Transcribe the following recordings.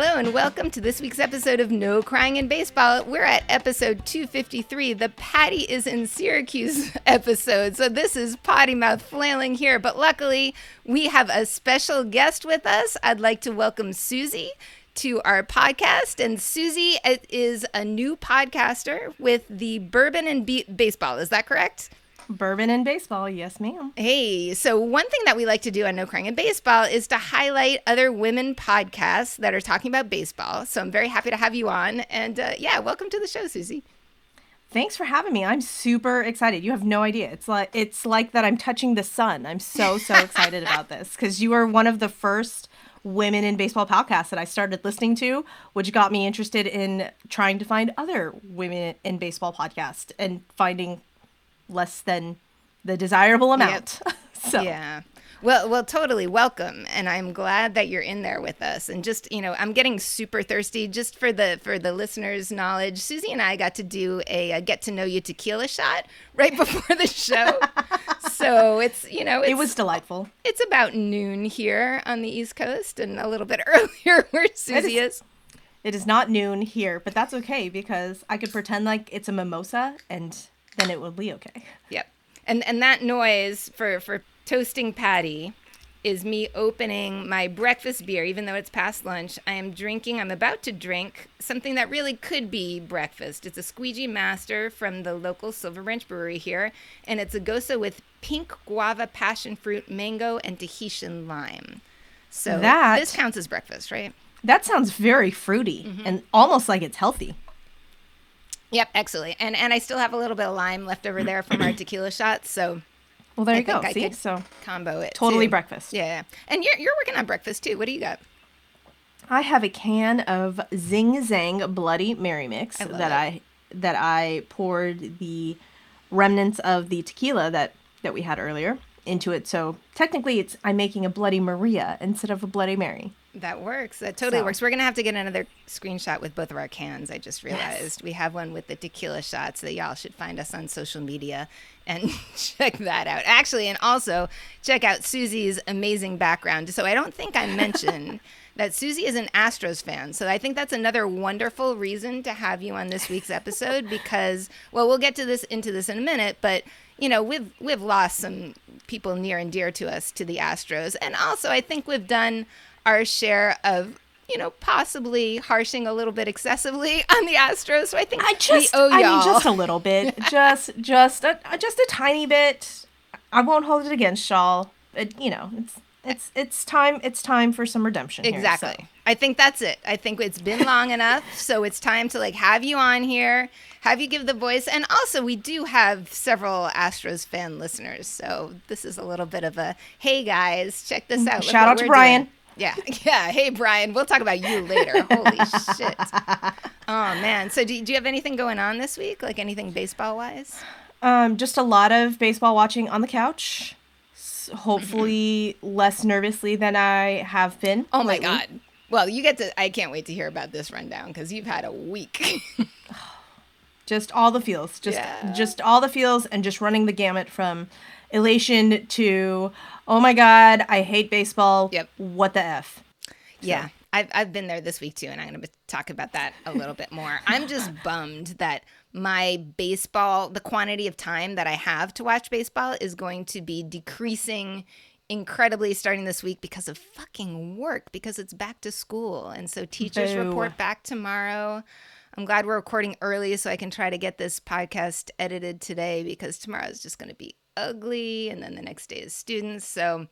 Hello and welcome to this week's episode of No Crying in Baseball. We're at episode 253, the Patty is in Syracuse episode. So this is potty mouth flailing here, but luckily we have a special guest with us. I'd like to welcome Susie to our podcast. And Susie is a new podcaster with the Bourbon and Be- Baseball. Is that correct? Bourbon and baseball, yes, ma'am. Hey, so one thing that we like to do on No Crying in Baseball is to highlight other women podcasts that are talking about baseball. So I'm very happy to have you on. And uh, yeah, welcome to the show, Susie. Thanks for having me. I'm super excited. You have no idea. It's like it's like that I'm touching the sun. I'm so so excited about this because you are one of the first women in baseball podcasts that I started listening to, which got me interested in trying to find other women in baseball podcasts and finding less than the desirable amount. Yep. so yeah. Well, well, totally welcome, and I'm glad that you're in there with us. And just you know, I'm getting super thirsty. Just for the for the listeners' knowledge, Susie and I got to do a, a get to know you tequila shot right before the show. so it's you know, it's, it was delightful. It's about noon here on the East Coast, and a little bit earlier where Susie is. It is not noon here, but that's okay because I could pretend like it's a mimosa and then it will be okay. Yep. And and that noise for for toasting patty is me opening my breakfast beer even though it's past lunch. I am drinking, I'm about to drink something that really could be breakfast. It's a squeegee master from the local Silver Branch Brewery here and it's a gose with pink guava, passion fruit, mango and Tahitian lime. So that, this counts as breakfast, right? That sounds very fruity mm-hmm. and almost like it's healthy. Yep, excellent. And and I still have a little bit of lime left over there from our tequila shots, so well, there I you go. I See, so combo it. Totally too. breakfast. Yeah, and you're you're working on breakfast too. What do you got? I have a can of Zing Zang Bloody Mary mix I that it. I that I poured the remnants of the tequila that that we had earlier into it. So technically, it's I'm making a Bloody Maria instead of a Bloody Mary. That works. That totally so. works. We're gonna have to get another screenshot with both of our cans. I just realized yes. we have one with the tequila shots that y'all should find us on social media and check that out. Actually, and also check out Susie's amazing background. So I don't think I mentioned that Susie is an Astros fan. So I think that's another wonderful reason to have you on this week's episode because well, we'll get to this into this in a minute, but you know, we've we've lost some people near and dear to us to the Astros. And also I think we've done our share of you know, possibly harshing a little bit excessively on the Astros. So I think I just, we owe y'all. I mean, just a little bit, just, just, a, just a tiny bit. I won't hold it against y'all. It, you know, it's, it's, it's time. It's time for some redemption. Exactly. Here, so. I think that's it. I think it's been long enough, so it's time to like have you on here, have you give the voice, and also we do have several Astros fan listeners. So this is a little bit of a hey guys, check this mm, out. Shout out to Brian. Doing. Yeah, yeah. Hey, Brian, we'll talk about you later. Holy shit. Oh man. So, do, do you have anything going on this week? Like anything baseball wise? Um, just a lot of baseball watching on the couch. Hopefully, less nervously than I have been. Oh my god. Well, you get to. I can't wait to hear about this rundown because you've had a week. just all the feels. Just, yeah. just all the feels, and just running the gamut from elation to oh my god, I hate baseball. Yep. What the f? Yeah. I've, I've been there this week too, and I'm going to talk about that a little bit more. I'm just bummed that my baseball, the quantity of time that I have to watch baseball is going to be decreasing incredibly starting this week because of fucking work, because it's back to school. And so teachers Boo. report back tomorrow. I'm glad we're recording early so I can try to get this podcast edited today because tomorrow is just going to be ugly and then the next day is students. So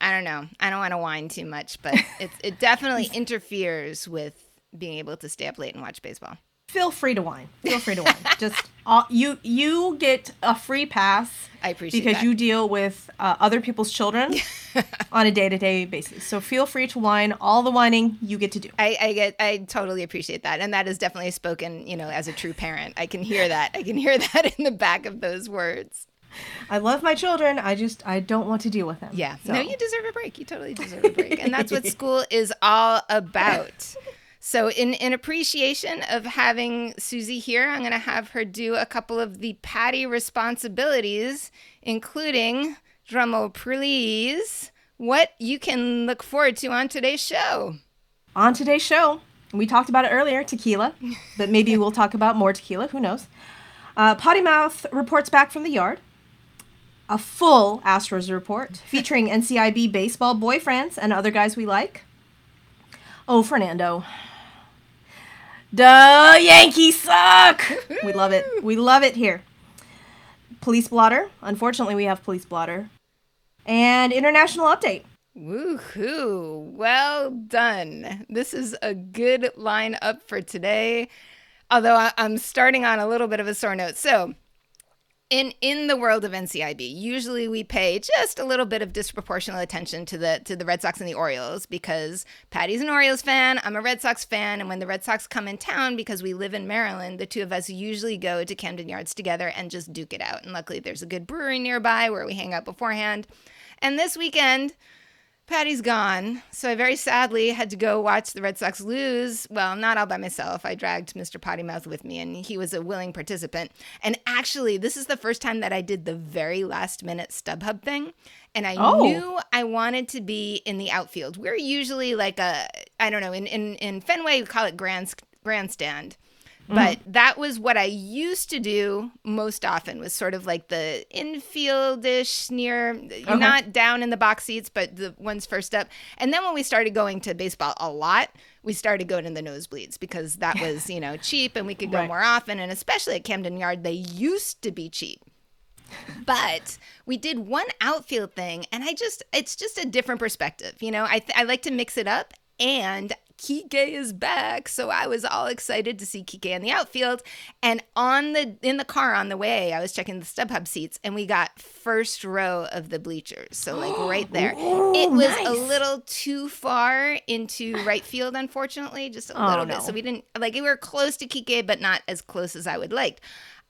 i don't know. I don't want to whine too much but it, it definitely interferes with being able to stay up late and watch baseball. Feel free to whine. Feel free to whine. Just uh, you you get a free pass i appreciate because that. you deal with uh, other people's children on a day-to-day basis. So feel free to whine. All the whining you get to do. I, I get i totally appreciate that. And that is definitely spoken you know as a true parent. I can hear that. I can hear that in the back of those words I love my children. I just I don't want to deal with them. Yeah. So. No, you deserve a break. You totally deserve a break. and that's what school is all about. So in in appreciation of having Susie here, I'm going to have her do a couple of the Patty responsibilities, including drumroll please, what you can look forward to on today's show. On today's show, We talked about it earlier, tequila, but maybe we'll talk about more tequila. Who knows? Uh, Potty Mouth reports back from the yard. A full Astros report featuring NCIB baseball boyfriends and other guys we like. Oh, Fernando. The Yankees suck. we love it. We love it here. Police blotter. Unfortunately, we have police blotter. And international update. Woohoo! Well done. This is a good lineup for today. Although I- I'm starting on a little bit of a sore note. So, in in the world of NCIB, usually we pay just a little bit of disproportionate attention to the to the Red Sox and the Orioles because Patty's an Orioles fan, I'm a Red Sox fan, and when the Red Sox come in town because we live in Maryland, the two of us usually go to Camden Yards together and just duke it out. And luckily there's a good brewery nearby where we hang out beforehand. And this weekend, Patty's gone, so I very sadly had to go watch the Red Sox lose. Well, not all by myself. I dragged Mr. Potty Mouth with me, and he was a willing participant. And actually, this is the first time that I did the very last minute StubHub thing. And I Oh. knew I wanted to be in the outfield. We're usually like a, I don't know, in, in, in Fenway, we call it grand, grandstand. But mm-hmm. that was what I used to do most often was sort of like the infieldish near not down in the box seats, but the ones first up. And then when we started going to baseball a lot, we started going in the nosebleeds because that was, you know, cheap and we could go Right. more often. And especially at Camden Yard, they used to be cheap. But we did one outfield thing, and I just, it's just a different perspective. You know, I, th- I like to mix it up, and Kike is back. So I was all excited to see Kike in the outfield. And on the, in the car on the way, I was checking the StubHub seats, and we got first row of the bleachers. So, like, right there. it was a little too far into right field, unfortunately, just a Oh, little bit. no. So we didn't, like, we were close to Kike, but not as close as I would like.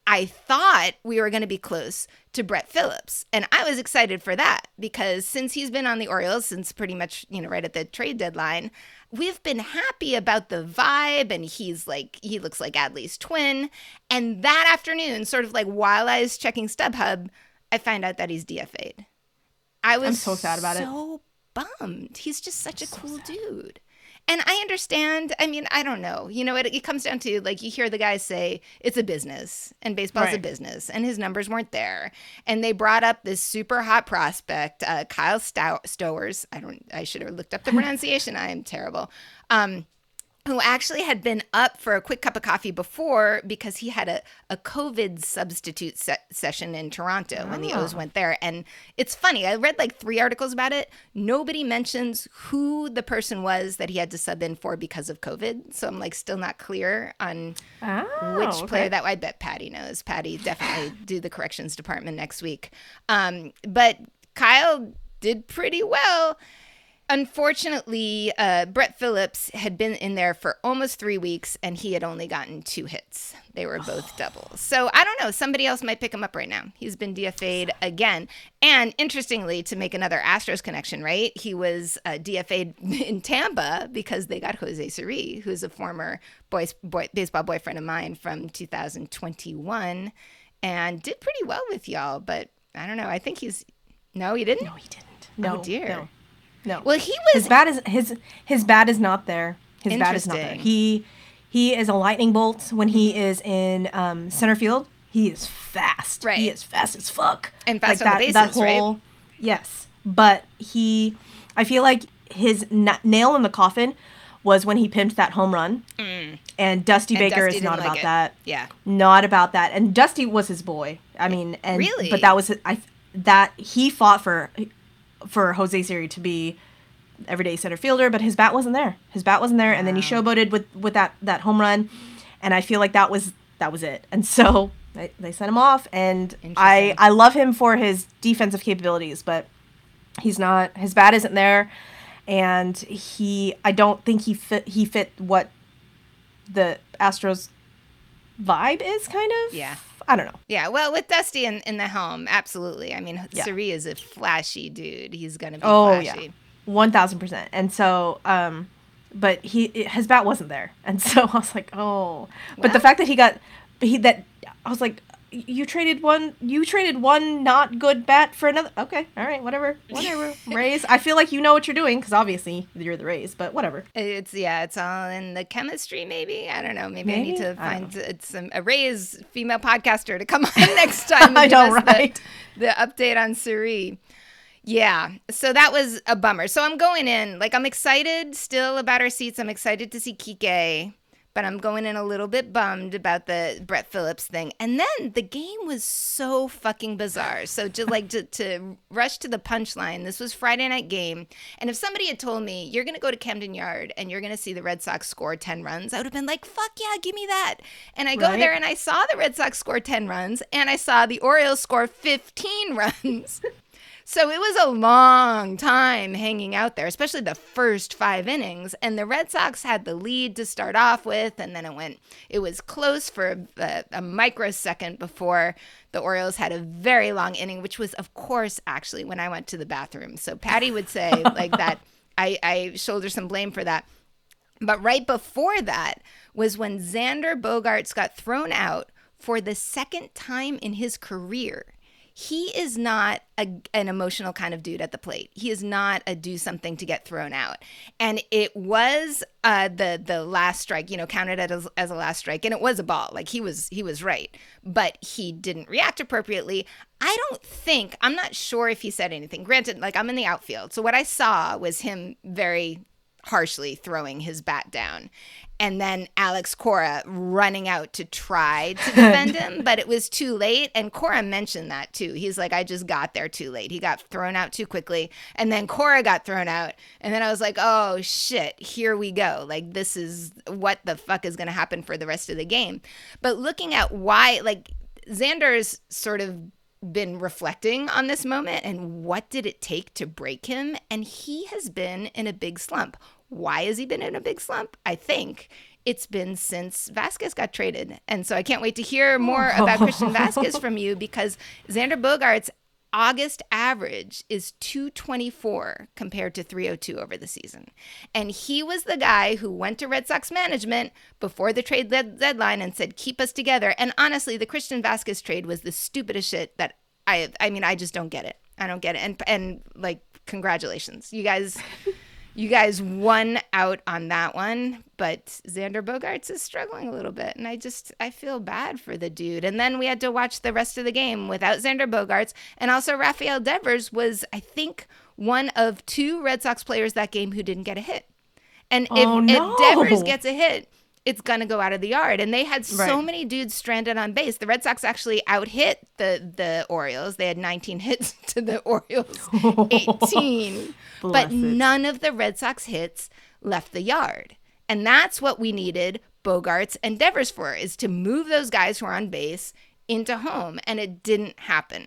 I thought we were going to be close to Brett Phillips. And I was excited for that because since he's been on the Orioles since pretty much, you know, right at the trade deadline, we've been happy about the vibe. And he's like, he looks like Adley's twin. And that afternoon, sort of like while I was checking StubHub, I find out that he's DFA'd. I was so sad about it. So bummed. He's just such a cool dude. And I understand. I mean, I don't know. You know, it, it comes down to like you hear the guys say it's a business and baseball's a business, and his numbers weren't there. And they brought up this super hot prospect, uh, Kyle Stow- Stowers. I don't. I should have looked up the pronunciation. I am terrible. Um, who actually had been up for a quick cup of coffee before because he had a, a COVID substitute se- session in Toronto when the O's went there. And it's funny, I read like three articles about it. Nobody mentions who the person was that he had to sub in for because of COVID. So I'm like still not clear on Oh, which okay. player that I bet Patty knows. Patty definitely do the corrections department next week. Um, but Kyle did pretty well. Unfortunately, uh, Brett Phillips had been in there for almost three weeks and he had only gotten two hits. They were both doubles. So I don't know. Somebody else might pick him up right now. He's been DFA'd again. And interestingly, to make another Astros connection, right? He was uh, DFA'd in Tampa because they got Jose Siri, who's a former boys, boy, baseball boyfriend of mine from 2021 and did pretty well with y'all. But I don't know. I think he's. No, he didn't? No, he didn't. No, Oh, dear. No, no. Well, he was his bat is his his bat is not there. His bat is not there. He he is a lightning bolt when he is in um, center field. He is fast. Right. He is fast as fuck. And fast on that, the that bases, right? yes. But he, I feel like his na- nail in the coffin was when he pimped that home run. And Dusty Mm. And Baker Dusty is not about like it. that. Yeah. Not about that. And Dusty was his boy. I mean, and Really? but that was I that he fought for for Jose Siri to be everyday center fielder, but his bat wasn't there. His bat wasn't there, and then he showboated with with that that home run, and I feel like that was that was it. And so they, they sent him off, and I I love him for his defensive capabilities, but he's not. His bat isn't there, and he I don't think he fit he fit what the Astros vibe is kind of. Yeah. I don't know. Yeah, well, with Dusty in, in the helm, absolutely. I mean, Yeah. Siri is a flashy dude. He's gonna be Oh flashy. yeah, one thousand percent. And so, um, but he his bat wasn't there, and so I was like, oh. But the fact that he got he that I was like, you traded one you traded one not good bat for another okay all right whatever whatever rays i feel like you know what you're doing because obviously you're the rays but whatever it's yeah it's all in the chemistry maybe i don't know maybe, maybe? i need to find some a rays female podcaster to come on next time i know right the, the update on Siri. Yeah. So that was a bummer. So I'm going in, like, I'm excited still about our seats. I'm excited to see Kike but I'm going in a little bit bummed about the Brett Phillips thing. And then the game was so fucking bizarre. So to like to, to rush to the punchline, this was Friday night game. And if somebody had told me you're gonna go to Camden Yard and you're gonna see the Red Sox score 10 runs, I would have been like, fuck yeah, give me that. And I go right. there and I saw the Red Sox score 10 runs and I saw the Orioles score 15 runs. So it was a long time hanging out there, especially the first five innings. And the Red Sox had the lead to start off with, and then it went, it was close for a, a microsecond before the Orioles had a very long inning, which was, of course, actually when I went to the bathroom. So Patty would say, like that, I, I shoulder some blame for that. But right before that was when Xander Bogaerts got thrown out for the second time in his career he is not a, an emotional kind of dude at the plate. He is not a do something to get thrown out. And it was uh, the the last strike, you know, counted as, as a last strike, and it was a ball. Like he was he was right, but he didn't react appropriately. I don't think I'm not sure if he said anything. Granted, like I'm in the outfield, so what I saw was him very harshly throwing his bat down and then Alex Cora running out to try to defend him, but it was too late. And Cora mentioned that too. He's like, I just got there too late. He got thrown out too quickly. And then Cora got thrown out. And then I was like, oh shit, here we go. Like, this is what the fuck is going to happen for the rest of the game. But looking at why, like, Xander's sort of been reflecting on this moment and what did it take to break him? And he has been in a big slump. Why has he been in a big slump? I think it's been since Vasquez got traded. And so I can't wait to hear more oh. about Christian Vasquez from you because Xander Bogaerts' August average is 224 compared to 302 over the season. And he was the guy who went to Red Sox management before the trade deadline and said, keep us together. And honestly, the Christian Vasquez trade was the stupidest shit that I, I mean, I just don't get it. I don't get it. And, and like, congratulations. You guys. You guys won out on that one, but Xander Bogaerts is struggling a little bit, and I just I feel bad for the dude. And then we had to watch the rest of the game without Xander Bogaerts, and also Rafael Devers was I think one of two Red Sox players that game who didn't get a hit. And if, oh, no. if Devers gets a hit, it's going to go out of the yard. And they had so right. many dudes stranded on base. The Red Sox actually out hit the, the Orioles. They had 19 hits to the Orioles 18. but none of the Red Sox hits left the yard. And that's what we needed Bogaerts and Devers for, is to move those guys who are on base into home. And it didn't happen.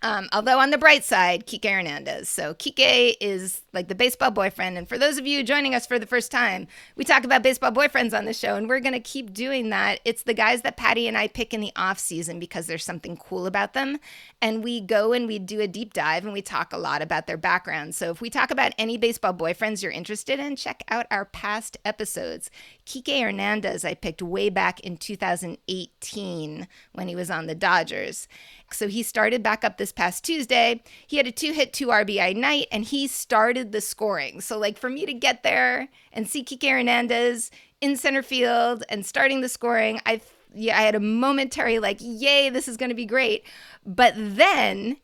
Um, although on the bright side, Kike Hernandez. So Kike is like the baseball boyfriend. And for those of you joining us for the first time, we talk about baseball boyfriends on the show, and we're to keep doing that. It's the guys that Patty and I pick in the off season because there's something cool about them. And we go and we do a deep dive and we talk a lot about their background. So if we talk about any baseball boyfriends you're interested in, check out our past episodes. Kike Hernandez, I picked way back in 2018 when he was on the Dodgers. So he started back up this past Tuesday. He had a two hit, two RBI night, and he started the scoring. So, like, for me to get there and see Kike Hernandez in center field and starting the scoring, I yeah, I had a momentary like, yay, this is going to be great. But then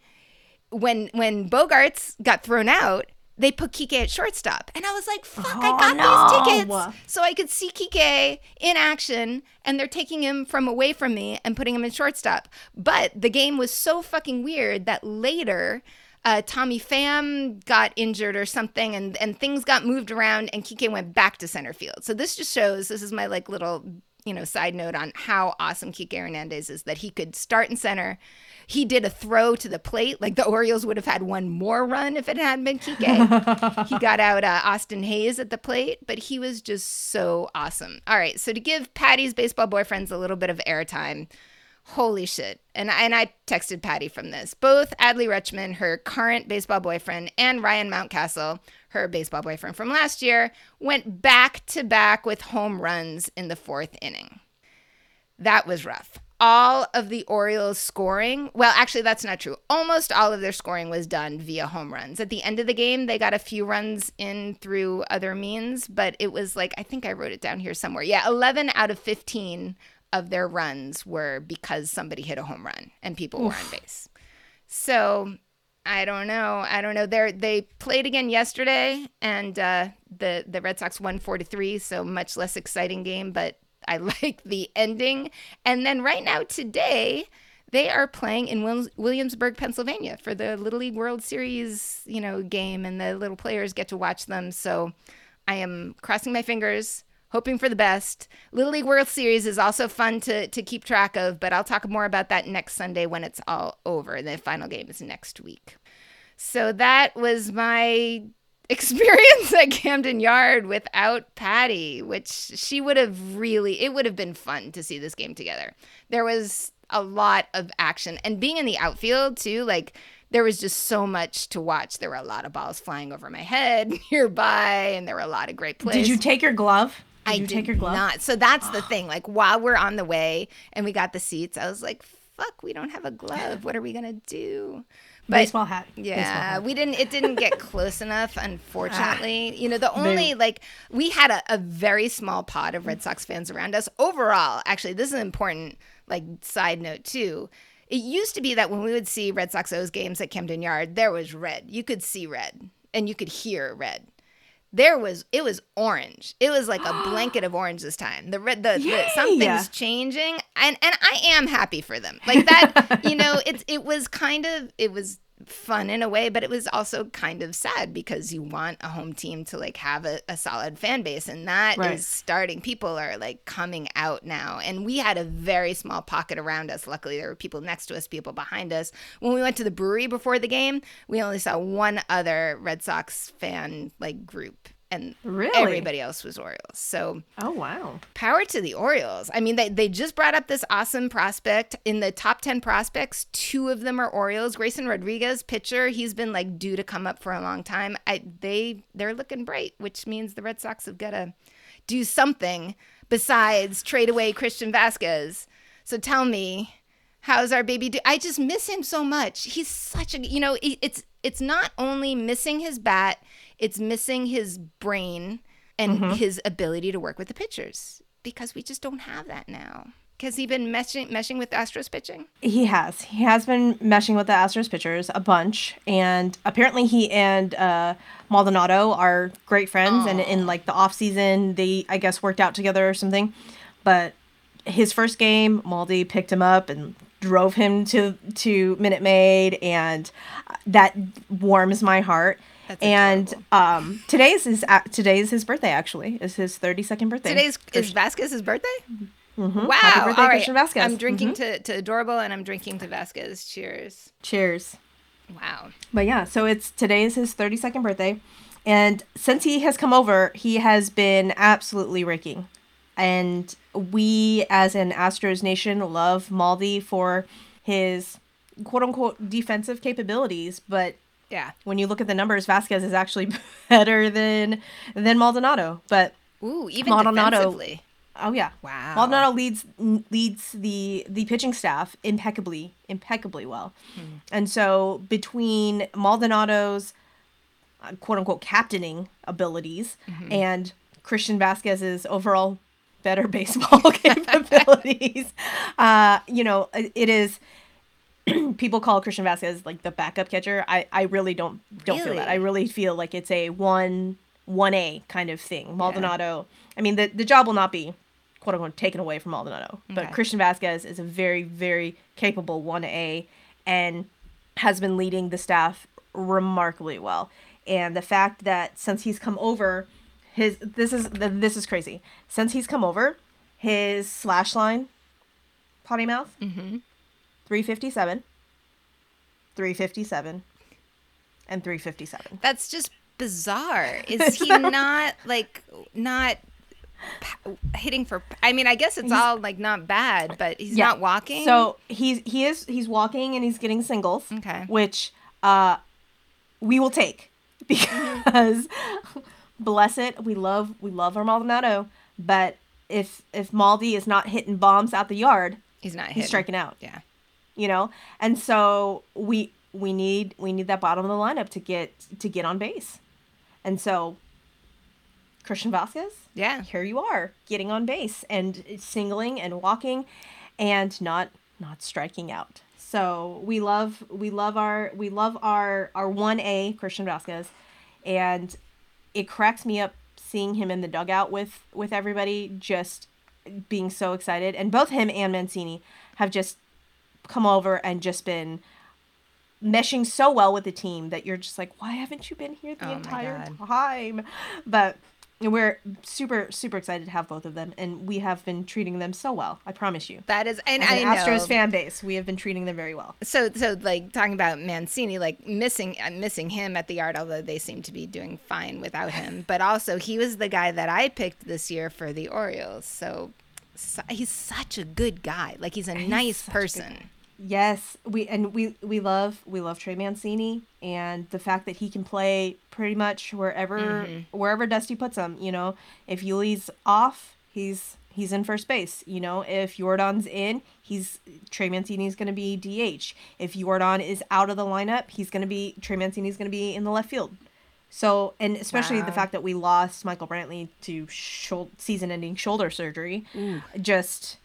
when when Bogaerts got thrown out, they put Kike at shortstop. And I was like, fuck, oh, I got no. these tickets. So I could see Kike in action, and they're taking him from away from me and putting him in shortstop. But the game was so fucking weird that later, uh, Tommy Pham got injured or something, and, and things got moved around, and Kike went back to center field. So this just shows this is my like little you know side note on how awesome Kike Hernandez is that he could start in center he did a throw to the plate. Like the Orioles would have had one more run if it hadn't been Kike. he got out uh, Austin Hays at the plate, but he was just so awesome. All right, so to give Patty's baseball boyfriends a little bit of airtime, holy shit. And, and I texted Patty from this. Both Adley Rutschman, her current baseball boyfriend, and Ryan Mountcastle, her baseball boyfriend from last year, went back to back with home runs in the fourth inning. That was rough. All of the Orioles scoring, well, actually, that's not true. Almost all of their scoring was done via home runs. At the end of the game, they got a few runs in through other means, but it was like, I think I wrote it down here somewhere. Yeah, 11 out of 15 of their runs were because somebody hit a home run and people Oof. were on base. So I don't know. I don't know. They they played again yesterday, and uh, the the Red Sox won four to three. So much less exciting game, but I like the ending. And then right now today, they are playing in Williamsport, Pennsylvania, for the Little League World Series, you know, game, and the little players get to watch them. So I am crossing my fingers hoping for the best. Little League World Series is also fun to to keep track of, but I'll talk more about that next Sunday when it's all over. The final game is next week. So that was my experience at Camden Yard without Patty, which she would have really it would have been fun to see this game together. There was a lot of action and being in the outfield too, like there was just so much to watch. There were a lot of balls flying over my head nearby, and there were a lot of great plays. Did you take your glove? Did I you did take your glove? not. So that's the thing. Like while we're on the way and we got the seats, I was like, "Fuck, we don't have a glove. What are we gonna do?" But, baseball hat. Yeah, baseball hat. we didn't. It didn't get close enough, unfortunately. Ah, you know, the only like we had a, a very small pod of Red Sox fans around us. Overall, actually, this is an important like side note too. It used to be that when we would see Red Sox O's games at Camden Yard, there was red. You could see red and you could hear red there was it was orange. It was like a blanket of orange this time. The red the, the something's changing and and I am happy for them. Like that, you know, it's it was kind of it was fun in a way, but it was also kind of sad because you want a home team to like have a, a solid fan base, and that right. is starting. People are like coming out now, and we had a very small pocket around us. Luckily, there were people next to us, people behind us. When we went to the brewery before the game, we only saw one other Red Sox fan like group and really? everybody else was Orioles. So, oh wow, power to the Orioles. I mean, they they just brought up this awesome prospect in the top ten prospects. Two of them are Orioles. Grayson Rodriguez, pitcher, he's been like due to come up for a long time. I they they're looking bright, which means the Red Sox have got to do something besides trade away Christian Vasquez. So tell me. How's our baby do? I just miss him so much. He's such a, you know, it's it's not only missing his bat, it's missing his brain and mm-hmm. his ability to work with the pitchers because we just don't have that now. Has he been meshing, meshing with Astros pitching? He has. He has been meshing with the Astros pitchers a bunch, and apparently he and uh, Maldonado are great friends. Aww. And in like the off season, they I guess worked out together or something. But his first game, Maldi picked him up and drove him to to Minute Maid, and that warms my heart. That's and um, today is his uh, today is his birthday. Actually, is his thirty second birthday. Today's is Vasquez's birthday. Mm-hmm. Wow! Happy birthday, All right. Vazquez. I'm drinking mm-hmm. to, to adorable, and I'm drinking to Vasquez. Cheers! Cheers! Wow! But yeah, so it's today is his thirty second birthday, and since he has come over, he has been absolutely raking, and we as an Astros nation love Maldi for his quote unquote defensive capabilities, but yeah. When you look at the numbers, Vasquez is actually better than than Maldonado. But ooh, even Maldonado. Defensively. Oh yeah. Wow. Maldonado leads leads the the pitching staff impeccably impeccably well. Hmm. And so between Maldonado's uh, quote unquote captaining abilities mm-hmm. and Christian Vasquez's overall better baseball capabilities, uh, you know, it is people call Christian Vasquez like the backup catcher. I, I really don't don't really? feel that. I really feel like it's a one one A kind of thing. Maldonado. Yeah. I mean the the job will not be quote unquote taken away from Maldonado, okay. but Christian Vasquez is a very very capable one A and has been leading the staff remarkably well. And the fact that since he's come over, his this is this is crazy. Since he's come over, his slash line, potty mouth. Mm-hmm 357, 357, and 357. That's just bizarre. Is he not like not hitting for I mean, I guess it's he's, all like not bad, but he's yeah. not walking. So he's he is he's walking and he's getting singles. Okay. Which uh we will take because bless it, we love we love our Maldonado, but if if Maldi is not hitting bombs out the yard, He's not. He's hitting. striking out. Yeah. You know, and so we we need we need that bottom of the lineup to get to get on base, and so Christian Vasquez, Yeah. here you are getting on base and singling and walking, and not not striking out. So we love we love our we love our our one A Christian Vasquez, and it cracks me up seeing him in the dugout with with everybody just being so excited and both him and Mancini have just come over and just been meshing so well with the team that you're just like why haven't you been here the Oh entire time but we're super super excited to have both of them and we have been treating them so well i promise you That is, and as I an know. astros fan base we have been treating them very well So, so like talking about Mancini, like missing, uh, missing him at the yard, although they seem to be doing fine without him. But also, he was the guy that I picked this year for the Orioles. So, so he's such a good guy. Like he's a nice such a person. Yes, we and we we love we love Trey Mancini and the fact that he can play pretty much wherever Mm-hmm. wherever Dusty puts him. You know, if Yuli's off, he's he's in first base. You know, if Jordan's in, he's Trey Mancini's going to be DH. If Jordan is out of the lineup, he's going to be Trey Mancini's going to be in the left field. So, and especially the fact that we lost Michael Brantley to shou- season-ending shoulder surgery, just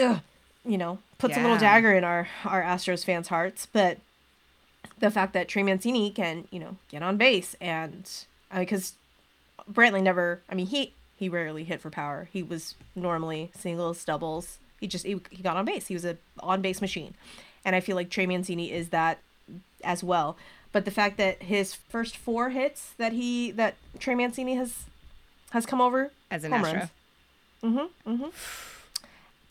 ugh, you know, puts a little dagger in our our Astros fans' hearts. But the fact that Trey Mancini can, you know, get on base and because Brantley never, I mean, he he rarely hit for power. He was normally singles, doubles. He just he, he got on base. He was a on base machine, and I feel like Trey Mancini is that as well. But the fact that his first four hits that he that Trey Mancini has has come over As an home Astro. runs. Mm-hmm. Mm-hmm.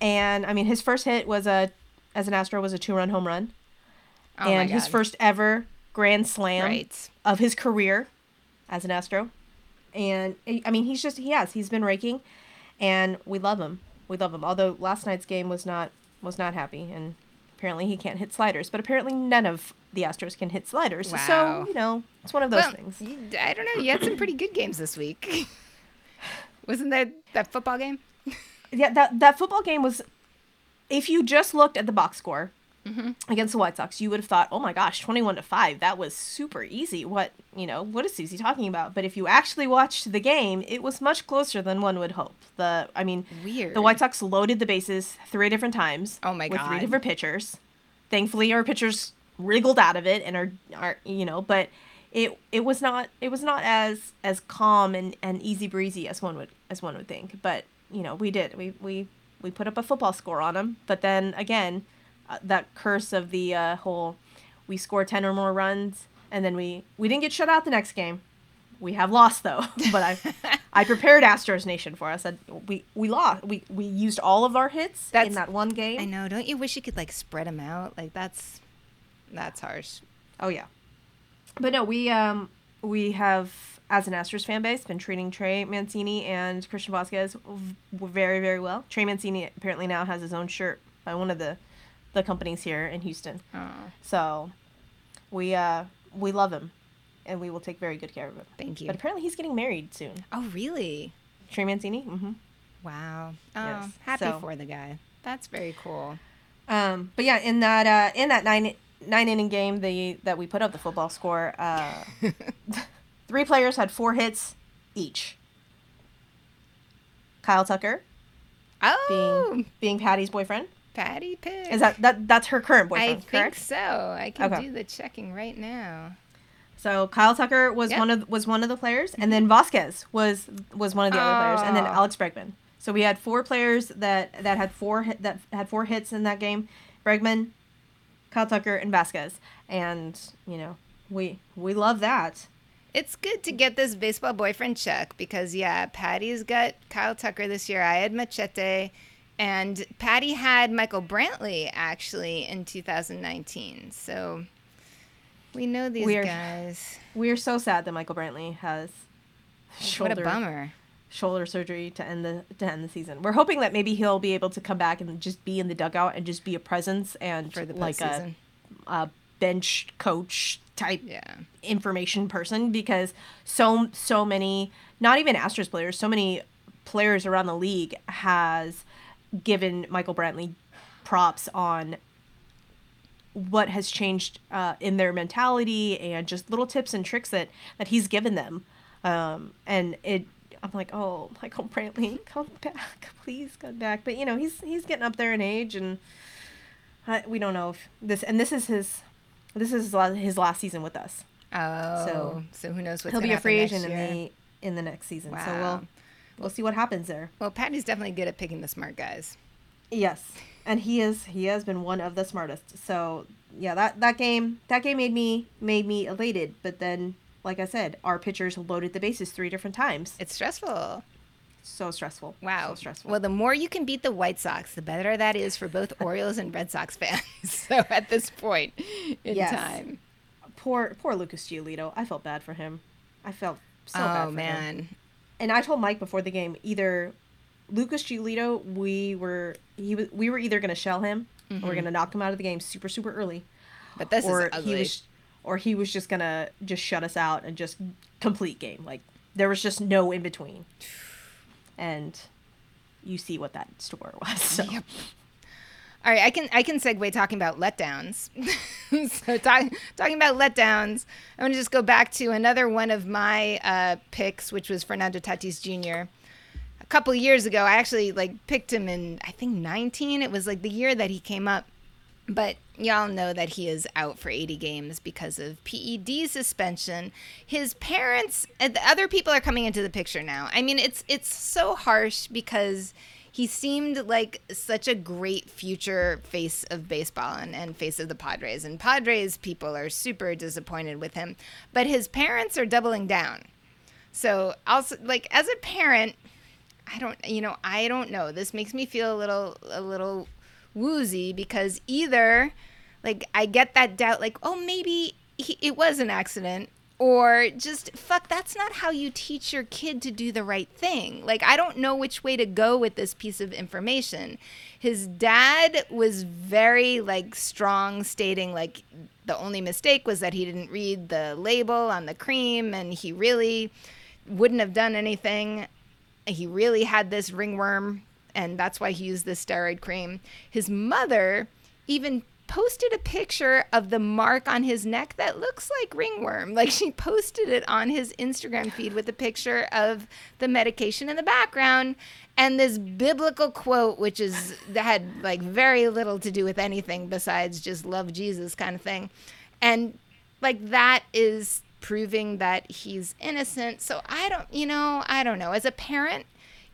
And I mean, his first hit was a, as an Astro, was a two-run home run, Oh my and his first ever grand slam right. of his career as an Astro. And I I mean, he's just he has he's been raking, and we love him. We love him. Although last night's game was not was not happy, and apparently he can't hit sliders. But apparently none of the Astros can hit sliders. Wow. So you know, it's one of those Well, things. I don't know. You had some pretty good games this week. Wasn't that that football game? yeah, that that football game was. If you just looked at the box score Mm-hmm. against the White Sox, you would have thought, "Oh my gosh, twenty-one to five. That was super easy. What you know? What is Susie talking about?" But if you actually watched the game, it was much closer than one would hope. The I mean, Weird. the White Sox loaded the bases three different times. Oh my With three different pitchers. Thankfully, our pitchers wriggled out of it and are are you know, but it it was not it was not as as calm and and easy breezy as one would as one would think. But you know, we did we we we put up a football score on them. But then again, uh, that curse of the uh, whole we score ten or more runs and then we we didn't get shut out the next game. We have lost though, but I I prepared Astros Nation for us. I, we we lost. We we used all of our hits That's- in that one game. I know. Don't you wish you could like spread them out? Like that's that's harsh. Oh yeah, but no, we um we have as an Astros fan base been treating Trey Mancini and Christian Vasquez v- very very well. Trey Mancini apparently now has his own shirt by one of the the companies here in Houston. Oh, So we uh we love him, and we will take very good care of him. thank you. But apparently he's getting married soon. Oh, really? Trey Mancini. Mm-hmm. Wow. Oh, Yes, happy so- for the guy. That's very cool. Um, but yeah, in that uh, in that nine nine inning game, the that we put up the football score, uh, three players had four hits each. Kyle Tucker Oh, being being Patty's boyfriend. Patty Pig. Is that that that's her current boyfriend? I think correct? so. I can Okay. do the checking right now. So Kyle Tucker was Yep. one of was one of the players, and mm-hmm. then Vasquez was was one of the other players, and then Oh. Alex Bregman. So we had four players that that had four that had four hits in that game: Bregman, Kyle Tucker, and Vasquez. And you know we we love that. It's good to get this baseball boyfriend check because yeah, Patty's got Kyle Tucker this year. I had Machete, and Patty had Michael Brantley actually in 2019. So we know these Weird. guys. We are so sad that Michael Brantley has What a shoulder bummer. shoulder surgery to end the to end the season. We're hoping that maybe he'll be able to come back and just be in the dugout and just be a presence and For the like a, a bench coach type Yeah. information person because so so many not even Astros players, so many players around the league has given Michael Brantley props on what has changed uh, in their mentality and just little tips and tricks that that he's given them. Um, and it, I'm like, oh, Michael Brantley, come back, please come back. But you know, he's he's getting up there in age, and I, we don't know if this and this is his this is his last season with us. Oh, so so who knows what's he'll be a free agent in the in the next season. Wow. So we'll we'll see what happens there. Well, Patty's definitely good at picking the smart guys. Yes, and he is he has been one of the smartest. So yeah, that that game that game made me made me elated. But then, like I said, our pitchers loaded the bases three different times. It's stressful. So stressful. Wow. So stressful. Well, the more you can beat the White Sox, the better that is for both Orioles and Red Sox fans. so at this point in yes. time. Poor poor Lucas Giolito. I felt bad for him. I felt so oh, bad for him. Oh man. him. And I told Mike before the game either Lucas Giolito, we were he was we were either gonna shell him mm-hmm. or we're mm-hmm. gonna knock him out of the game super super early. But this or is ugly. He was, or he was just gonna just shut us out and just complete game. Like there was just no in between. And you see what that store was. So. Yep. All right, I can I can segue talking about letdowns. so talk, talking about letdowns, I'm going to just go back to another one of my uh, picks, which was Fernando Tatis Jr A couple years ago, I actually like picked him in I think 19. It was like the year that he came up. But y'all know that he is out for 80 games because of PED suspension. His parents, uh, other people are coming into the picture now. I mean, it's it's so harsh because he seemed like such a great future face of baseball and, and face of the Padres. And Padres people are super disappointed with him. But his parents are doubling down. So also like as a parent, I don't, you know, I don't know. This makes me feel a little, a little woozy because either, like, I get that doubt, like, oh, maybe he, it was an accident, or just fuck, that's not how you teach your kid to do the right thing. Like, I don't know which way to go with this piece of information. His dad was very, like, strong, stating, like, the only mistake was that he didn't read the label on the cream and he really wouldn't have done anything he really had this ringworm, and that's why he used this steroid cream. His mother even posted a picture of the mark on his neck that looks like ringworm. Like she posted it on his Instagram feed with a picture of the medication in the background and this biblical quote which is that had like very little to do with anything besides just love Jesus kind of thing. And like that is proving that he's innocent. So I don't, you know, I don't know. As a parent,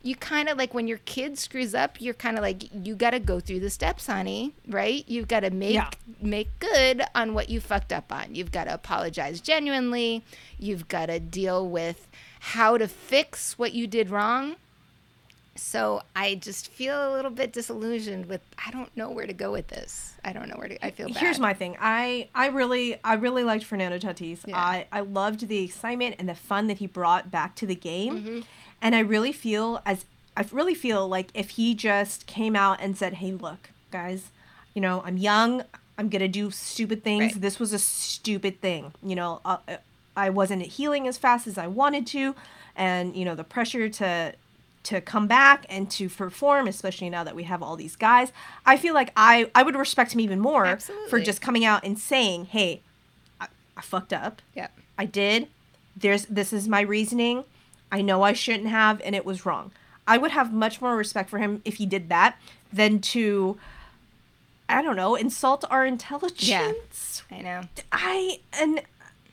you kind of like when your kid screws up, you're kind of like you got to go through the steps, honey, right? You've got to make yeah. make good on what you fucked up on. You've got to apologize genuinely. You've got to deal with how to fix what you did wrong so I just feel a little bit disillusioned with I don't know where to go with this. I don't know where to I feel bad. Here's my thing. I I really I really liked Fernando Tatis. Yeah. I I loved the excitement and the fun that he brought back to the game. Mm-hmm. And I really feel as I really feel like if he just came out and said, "Hey, look, guys, you know, I'm young. I'm going to do stupid things. Right. This was a stupid thing. You know, uh, uh, I wasn't healing as fast as I wanted to, and you know, the pressure to to come back and to perform, especially now that we have all these guys. I feel like I, I would respect him even more Absolutely. for just coming out and saying, hey, I, I fucked up. Yep. I did. There's this is my reasoning. I know I shouldn't have and it was wrong. I would have much more respect for him if he did that than to I don't know, insult our intelligence. Yeah, I know. I and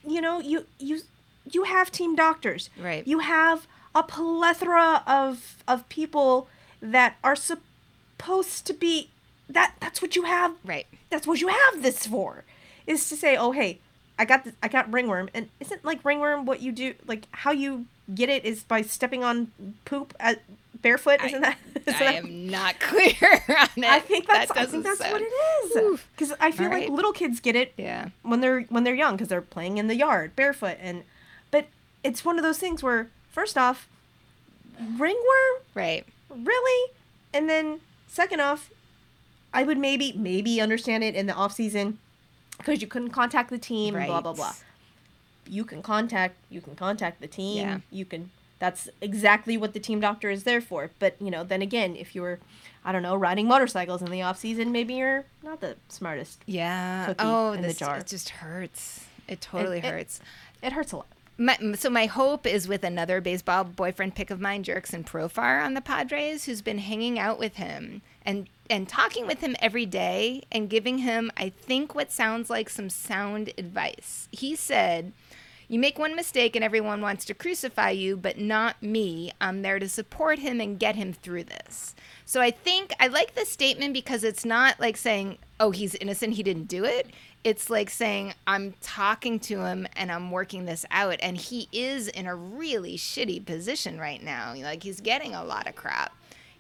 you know, you you you have team doctors. Right. You have a plethora of of people that are supposed to be that that's what you have right that's what you have this for is to say oh hey i got this, i got ringworm and isn't like ringworm what you do like how you get it is by stepping on poop at barefoot isn't that isn't i that, am not clear on it i think that's that i think that's sound... what it is because i feel right. like little kids get it yeah when they're when they're young because they're playing in the yard barefoot and but it's one of those things where First off, ringworm? Right. Really? And then second off, I would maybe maybe understand it in the off season because you couldn't contact the team, right. blah blah blah. You can contact you can contact the team. Yeah. You can That's exactly what the team doctor is there for. But, you know, then again, if you're, I don't know, riding motorcycles in the off season, maybe you're not the smartest. Yeah. Oh, in this, the jar. it just hurts. It totally it- hurts. It hurts a lot. My, so my hope is with another baseball boyfriend pick of mine, Jurickson Profar on the Padres, who's been hanging out with him and and talking with him every day and giving him, I think, what sounds like some sound advice. He said, "You make one mistake and everyone wants to crucify you, but not me. I'm there to support him and get him through this." So I think I like this statement because it's not like saying, "Oh, he's innocent, he didn't do it." It's like saying, "I'm talking to him and I'm working this out." And he is in a really shitty position right now. Like he's getting a lot of crap.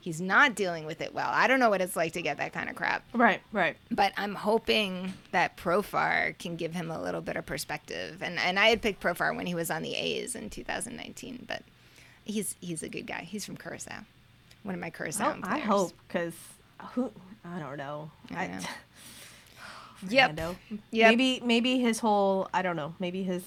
He's not dealing with it well. I don't know what it's like to get that kind of crap, Right, right. but I'm hoping that Profar can give him a little bit of perspective. And and I had picked Profar when he was on the A's in 2019, but he's he's a good guy. He's from Curacao, one of my Curacao Well, players. I hope, because who, I don't know. I I- Yep. Fernando. Yep. Maybe maybe his whole I don't know. Maybe his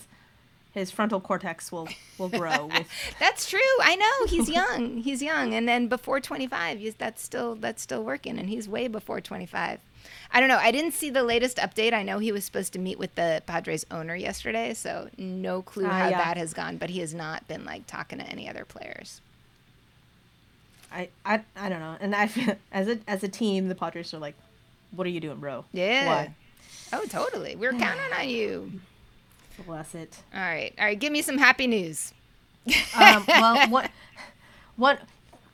his frontal cortex will will grow with. That's true. I know he's young. he's young, and then before 25, he's, that's still that's still working, and he's way before 25. I don't know. I didn't see the latest update. I know he was supposed to meet with the Padres owner yesterday, so no clue Ah, how yeah. that has gone. But he has not been like talking to any other players. I, I I don't know. And I feel as a as a team, the Padres are like, "What are you doing, bro? Yeah. Why? Oh, totally. We're counting on you. Bless it." All right. All right. Give me some happy news. Um, well, one one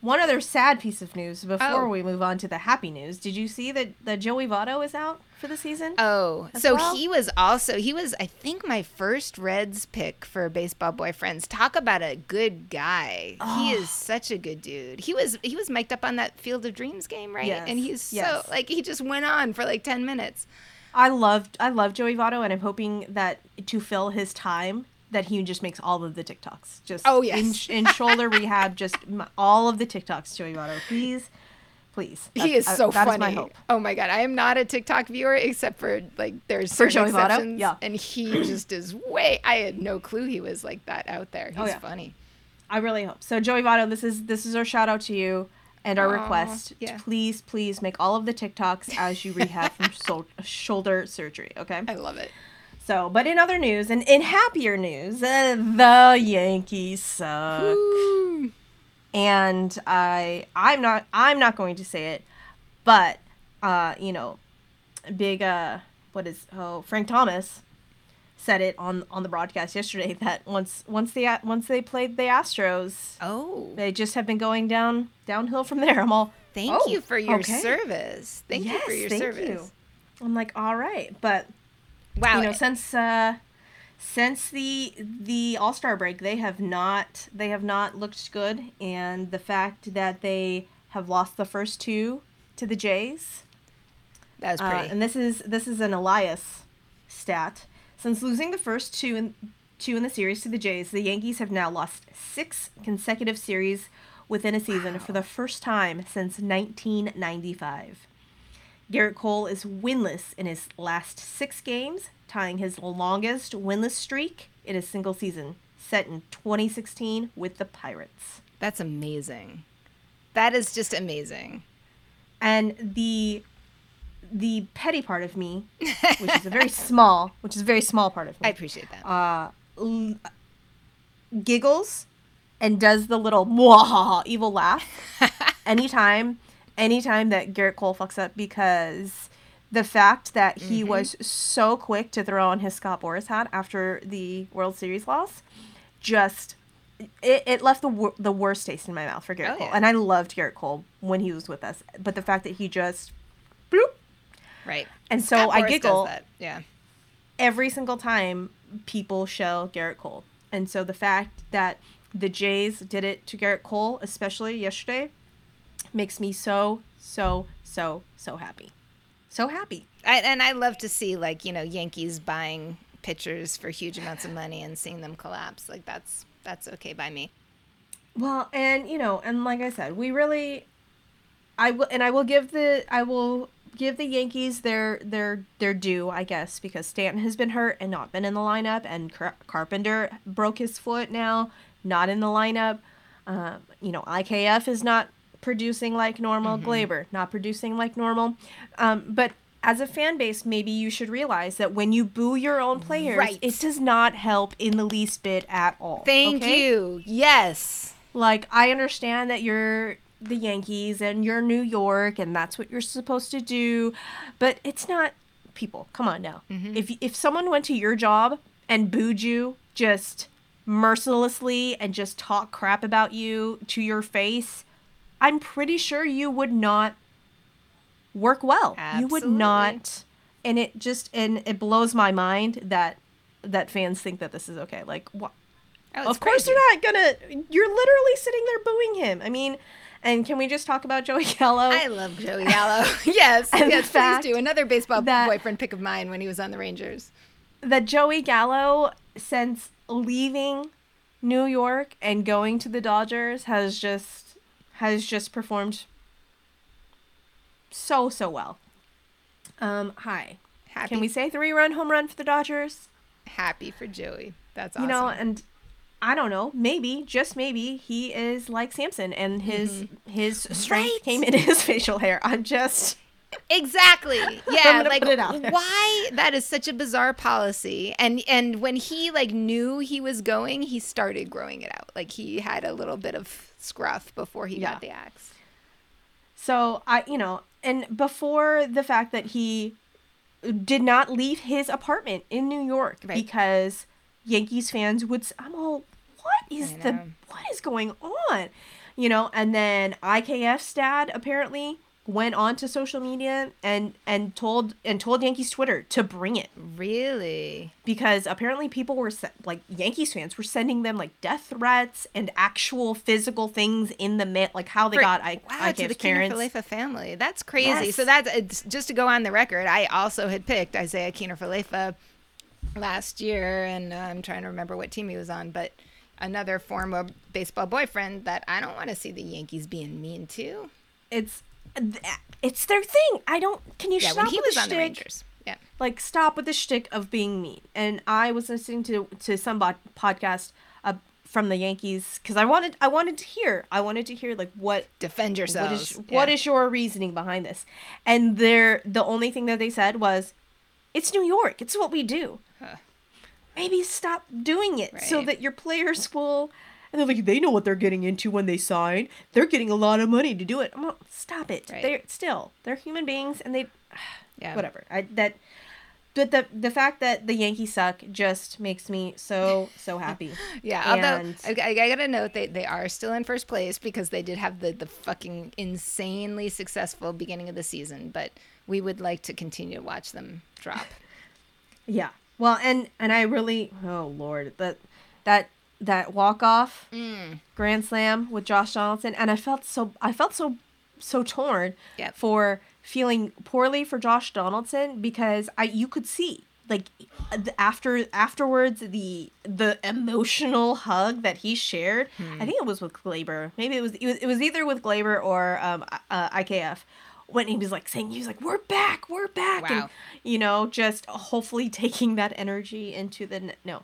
one other sad piece of news before Oh. we move on to the happy news. Did you see that that Joey Votto is out for the season? Oh, so well? he was also he was I think my first Reds pick for baseball boyfriends. Talk about a good guy. He is such a good dude. He was he was mic'd up on that Field of Dreams game, right? Yes, And he's so like he just went on for like 10 minutes. I loved I love Joey Votto, and I'm hoping that to fill his time, that he just makes all of the TikToks. Just Oh, yes. in, in shoulder rehab, just all of the TikToks. Joey Votto, please, please. he is so that funny. is my hope. Oh my god, I am not a TikTok viewer except for like there's For Joey Votto? Yeah. and he just is way. I had no clue he was like that out there. Oh, He's Oh, yeah. funny. I really hope so. Joey Votto, this is this is our shout out to you and our Aw, request. yeah. To please, please make all of the TikToks as you rehab from sol- shoulder surgery. Okay. I love it. So, but in other news and in happier news, uh, the Yankees suck. And I I'm not I'm not going to say it, but uh, you know, big uh what is oh Frank Thomas said it on on the broadcast yesterday that once once they once they played the Astros, Oh, they just have been going down downhill from there. I'm all thank Oh, you for your okay. service. Thank you for your thank service. you. I'm like all right, but Wow. you know since uh since the the all-star break they have not they have not looked good and the fact that they have lost the first two to the jays that was uh, pretty. and this is this is an elias stat since losing the first two in two in the series to the jays the yankees have now lost six consecutive series within a season for the first time since 1995 Gerrit Cole is winless in his last six games, tying his longest winless streak in a single season, set in 2016 with the Pirates. That's amazing. That is just amazing. And the the petty part of me, which is a very small, which is a very small part of me. I appreciate that. uh, l- giggles and does the little mwahaha evil laugh anytime anytime that Gerrit Cole fucks up because the fact that he was so quick to throw on his Scott Boras hat after the World Series loss just it, it left the wor- the worst taste in my mouth for Gerrit Oh, Cole yeah. and I loved Gerrit Cole when he was with us but the fact that he just bloop right. and so I giggle that. Yeah. every single time people show Gerrit Cole. And so the fact that the Jays did it to Gerrit Cole, especially yesterday, makes me so, so, so, so happy. So happy. I, and I love to see like you know Yankees buying pitchers for huge amounts of money and seeing them collapse. Like that's that's okay by me. Well, and you know, and like I said, we really I will and I will give the I will give the Yankees their their their due, I guess, because Stanton has been hurt and not been in the lineup and Car- Carpenter broke his foot now, not in the lineup. Um, you know, IKF is not producing like normal. Mm-hmm. Gleyber not producing like normal. Um, but as a fan base, maybe you should realize that when you boo your own players, Right. it does not help in the least bit at all. Thank okay? you. Yes. Like, I understand that you're the Yankees and you're New York and that's what you're supposed to do, but it's not people. Come on now. Mm-hmm. If if someone went to your job and booed you just mercilessly and just talk crap about you to your face, I'm pretty sure you would not work well. You would not and it just and it blows my mind that that fans think that this is okay. Like what Oh, of course crazy. they're not gonna. You're literally sitting there booing him. I mean, and can we just talk about Joey Gallo? I love Joey Gallo. yes, And yes, please do. Another baseball boyfriend pick of mine when he was on the Rangers. that Joey Gallo, since leaving New York and going to the Dodgers, has just has just performed so so well. Um, hi. Happy, Can we say three run home run for the Dodgers? happy for Joey? That's awesome. You know, and I don't know, maybe, just maybe, he is like Samson and his his strength Mm-hmm. Right. came in his facial hair. I'm just Exactly. Yeah, like put it out there. why that is such a bizarre policy. And and when he like knew he was going, he started growing it out. Like he had a little bit of scruff before he Yeah. got the axe. So I, you know, and before the fact that he did not leave his apartment in New York Right. because Yankees fans would, I'm all, what is the, what is going on? You know, and then IKF's dad apparently went on to social media and and told and told Yankees Twitter to bring it Really? because apparently people were se- like Yankees fans were sending them like death threats and actual physical things in the mail, like how they For- got I- wow, to the IKF's parents. Kiner-Falefa family. That's crazy. Yes. So that's it's, just to go on the record. I also had picked Isiah Kiner-Falefa last year, and uh, I'm trying to remember what team he was on, but another former baseball boyfriend that I don't want to see the Yankees being mean to. it's it's their thing. I don't. Can you Yeah, stop he with was the on the shtick? Rangers. Yeah. Like stop with the shtick of being mean. And I was listening to to some bod- podcast uh, from the Yankees because I wanted I wanted to hear I wanted to hear like what Defend what yourselves. is what Yeah. is your reasoning behind this? And their the only thing that they said was, "It's New York. It's what we do." Huh. Maybe stop doing it so that your players will. And they're like, they know what they're getting into when they sign. They're getting a lot of money to do it. I'm like, stop it. Right. They're still they're human beings, and they Yeah. whatever. I that. But the the fact that the Yankees suck just makes me so so happy. Yeah, although I, I gotta note they, they are still in first place because they did have the, the fucking insanely successful beginning of the season, but we would like to continue to watch them drop. Yeah. Well, and and I really oh lord that that that walk off Mm. grand slam with Josh Donaldson, and I felt so I felt so so torn Yep. for feeling poorly for Josh Donaldson because I you could see like after afterwards the the emotional hug that he shared. I think it was with Gleyber. Maybe it was it was, it was either with Gleyber or um uh, IKF. When he was like saying, he was like, "We're back, we're back," and you know, just hopefully taking that energy into the n- no.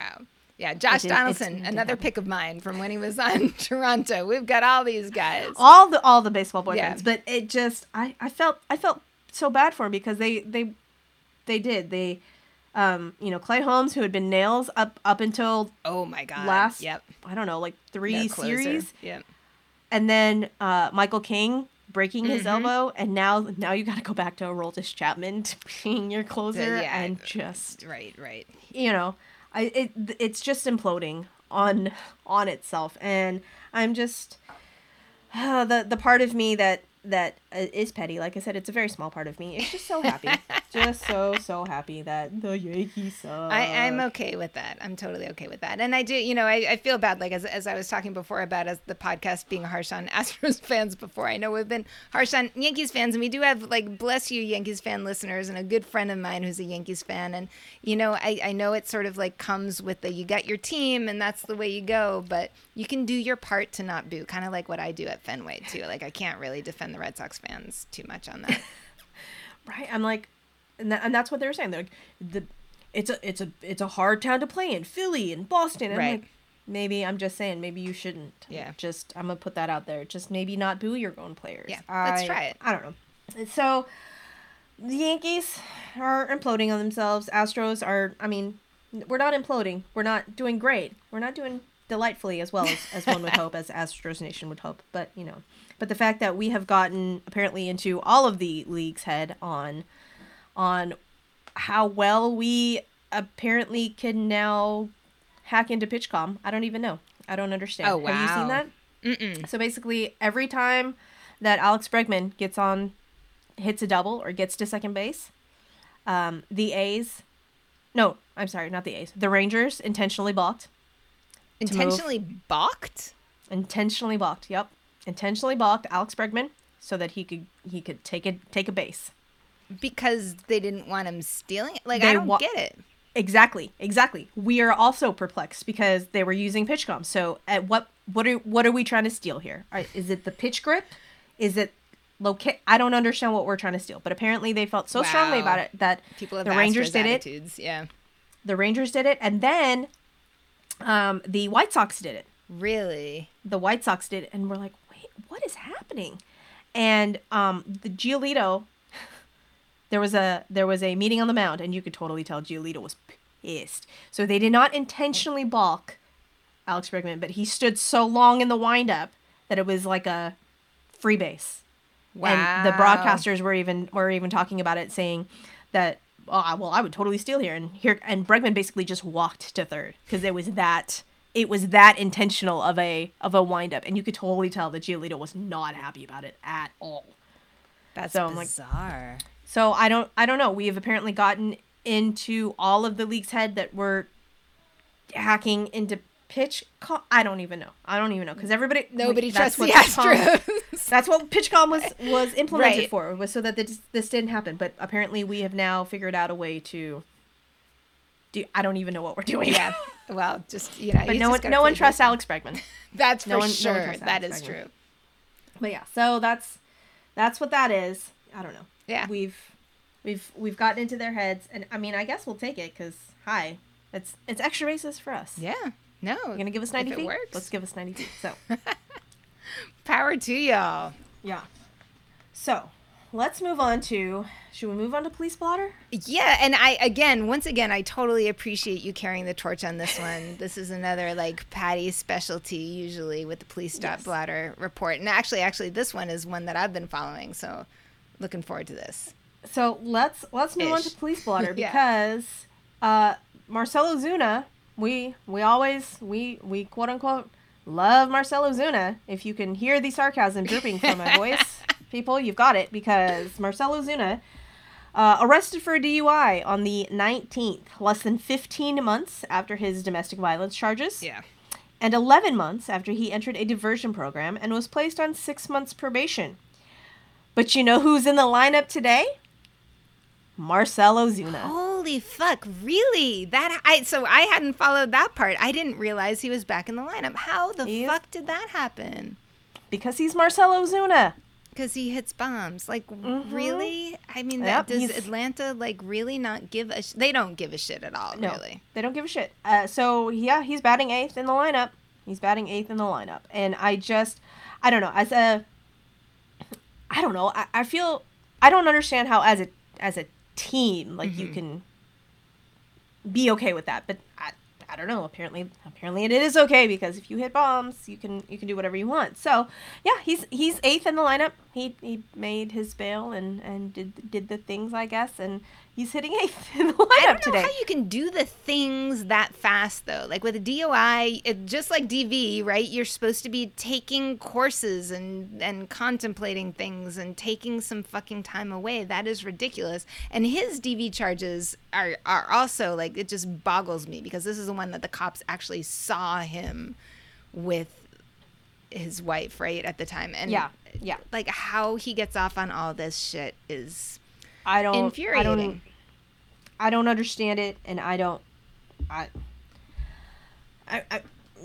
Wow. Yeah, Josh Donaldson, another pick of mine from when he was on Toronto. We've got all these guys. all the all the baseball boyfriends Yeah. but it just i i felt i felt so bad for him because they they they did they um you know clay holmes who had been nails up up until Oh my god. last Yep. i don't know like three series Yep. and then uh michael king breaking his Mhm. elbow and now now you got to go back to Aroldis chapman to being your closer yeah. and just Right, right. you know i it it's just imploding on on itself and i'm just uh, the the part of me that that uh, petty like i said it's a very small part of me it's just so happy just so so happy that the yankees suck. I, I'm okay with that. I'm totally okay with that. And I do, you know, I, I feel bad, like as, as I was talking before about as the podcast being harsh on Astros fans before. I know we've been harsh on Yankees fans, and we do have like bless you Yankees fan listeners, and a good friend of mine who's a Yankees fan. And you know, I, I know it sort of like comes with the you got your team, and that's the way you go. But you can do your part to not boo, kind of like what I do at Fenway too. Like I can't really defend the Red Sox fans too much on that. right i'm like and, that, and that's what they were saying they're like the it's a it's a it's a hard town to play in philly and boston and I'm Right. like maybe I'm just saying maybe you shouldn't. Yeah. Just I'm gonna put that out there. Just maybe not boo your own players. Yeah, let's try it. I don't know. So the Yankees are imploding on themselves. Astros are. I mean, we're not imploding. We're not doing great. We're not doing delightfully as well as, as one would hope, as Astros Nation would hope. But you know, but the fact that we have gotten apparently into all of the league's head on on how well we apparently can now hack into PitchCom. I don't even know. I don't understand. Oh, wow! Have you seen that? Mm-mm. So basically, every time that Alex Bregman gets on, hits a double or gets to second base, um, the A's, no, I'm sorry, not the A's, the Rangers intentionally balked. Move. Intentionally balked? Intentionally balked. Yep, intentionally balked Alex Bregman so that he could he could take it take a base. Because they didn't want him stealing it? Like, They I don't wa- get it. Exactly, exactly. We are also perplexed because they were using pitch PitchCom. So, at what what are what are we trying to steal here? Are, is it the pitch grip? Is it locate? I don't understand what we're trying to steal. But apparently, they felt so strongly about it that People have the Rangers did it. Yeah. The Rangers did it, and then um, the White Sox did it. Really? The White Sox did it, and we're like, wait, what is happening? And um, the Giolito, there was a there was a meeting on the mound, and you could totally tell Giolito was pissed. So they did not intentionally balk Alex Bregman, but he stood so long in the windup that it was like a free base. Wow. And the broadcasters were even were even talking about it, saying that oh, well, I would totally steal here, and here and Bregman basically just walked to third because it was that it was that intentional of a of a windup, and you could totally tell that Giolito was not happy about it at all. That's so I'm like- bizarre. So I don't I don't know. We have apparently gotten into all of the league's head that we're hacking into pitch. Co- I don't even know. I don't even know because everybody Nobody that's trusts the Astros. That's what PitchCom was was implemented Right. for was so that this this didn't happen. But apparently we have now figured out a way to. Do I don't even know what we're doing. yeah. Well, just, you know. but no one no one trusts. Alex Bregman. That's for no no one sure. trusts that Alex is Bregman. true. But yeah, so that's that's what that is. I don't know. Yeah. We've we've we've gotten into their heads, and I mean, I guess we'll take it because hi, it's it's extra racist for us. Yeah. No. You're gonna give us ninety If it feet. works. Let's give us ninety feet. So Power to y'all. yeah. So let's move on to. Should we move on to police blotter? Yeah, and I again, once again, I totally appreciate you carrying the torch on this one. this is another like Patty's specialty, usually with the police dot Yes. blotter report. And actually, actually, this one is one that I've been following, so looking forward to this. So let's let's move on to police blotter Yeah. because uh, Marcell Ozuna, we we always we we quote unquote love Marcell Ozuna. If you can hear the sarcasm dripping from my voice, people, you've got it because Marcell Ozuna. Uh, arrested for a DUI on the 19th, less than 15 months after his domestic violence charges, Yeah. and 11 months after he entered a diversion program and was placed on six months probation. But you know who's in the lineup today? Marcell Ozuna. Holy fuck! Really? That I so I hadn't followed that part. I didn't realize he was back in the lineup. How the He fuck did that happen? Because he's Marcell Ozuna. Because he hits bombs. Like really? I mean, Mm-hmm. Yep, does Atlanta like really not give a? Sh- they don't give a shit at all. No, Really. they don't give a shit. Uh, so yeah, he's batting eighth in the lineup. He's batting eighth in the lineup, and I just, I don't know. As a, I don't know. I, I feel I don't understand how as a as a team like you mm-hmm. can be okay with that, but I, I don't know. Apparently, apparently it is okay because if you hit bombs, you can you can do whatever you want. So yeah, he's he's eighth in the lineup. He he made his bail and and did did the things I guess, and he's hitting eighth in the lineup I don't know today. how you can do the things that fast though. Like with a DUI, it, just like DV, right? You're supposed to be taking courses and and contemplating things and taking some fucking time away. That is ridiculous. And his DV charges are are also like it just boggles me because this is the one that the cops actually saw him with his wife, right, at the time. And Yeah, yeah. Like how he gets off on all this shit is I don't. infuriating. I don't. I don't understand it, and I don't. I. I, I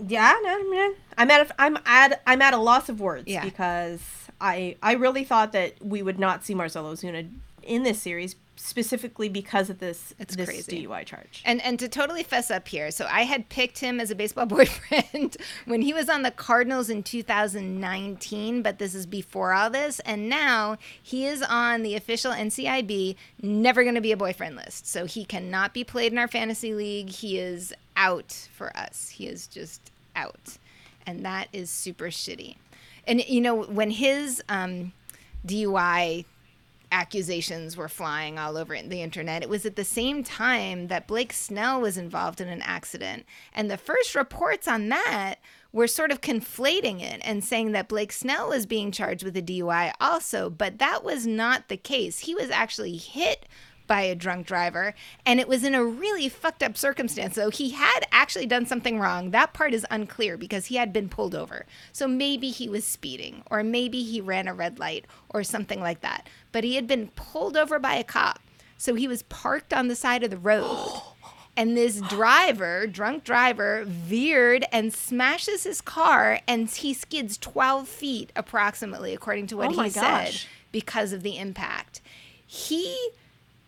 yeah, no, man. I'm at. A, I'm at. I'm at a loss of words Yeah. because I. I really thought that we would not see Marcell Ozuna in this series specifically because of this It's this crazy. DUI charge. And and to totally fess up here, so I had picked him as a baseball boyfriend when he was on the Cardinals in 2019, but this is before all this, and now he is on the official NCIB never going to be a boyfriend list. So he cannot be played in our fantasy league. He is out for us. He is just out. And that is super shitty. And you know, when his um DUI accusations were flying all over the internet. It was at the same time that Blake Snell was involved in an accident. And the first reports on that were sort of conflating it and saying that Blake Snell was being charged with a DUI also, but that was not the case. He was actually hit by a drunk driver and it was in a really fucked up circumstance. So he had actually done something wrong. That part is unclear because he had been pulled over. So maybe he was speeding or maybe he ran a red light or something like that. But he had been pulled over by a cop. So he was parked on the side of the road and this driver, drunk driver, veered and smashes his car, and he skids 12 feet approximately, according to what Oh he my said, because of the impact. He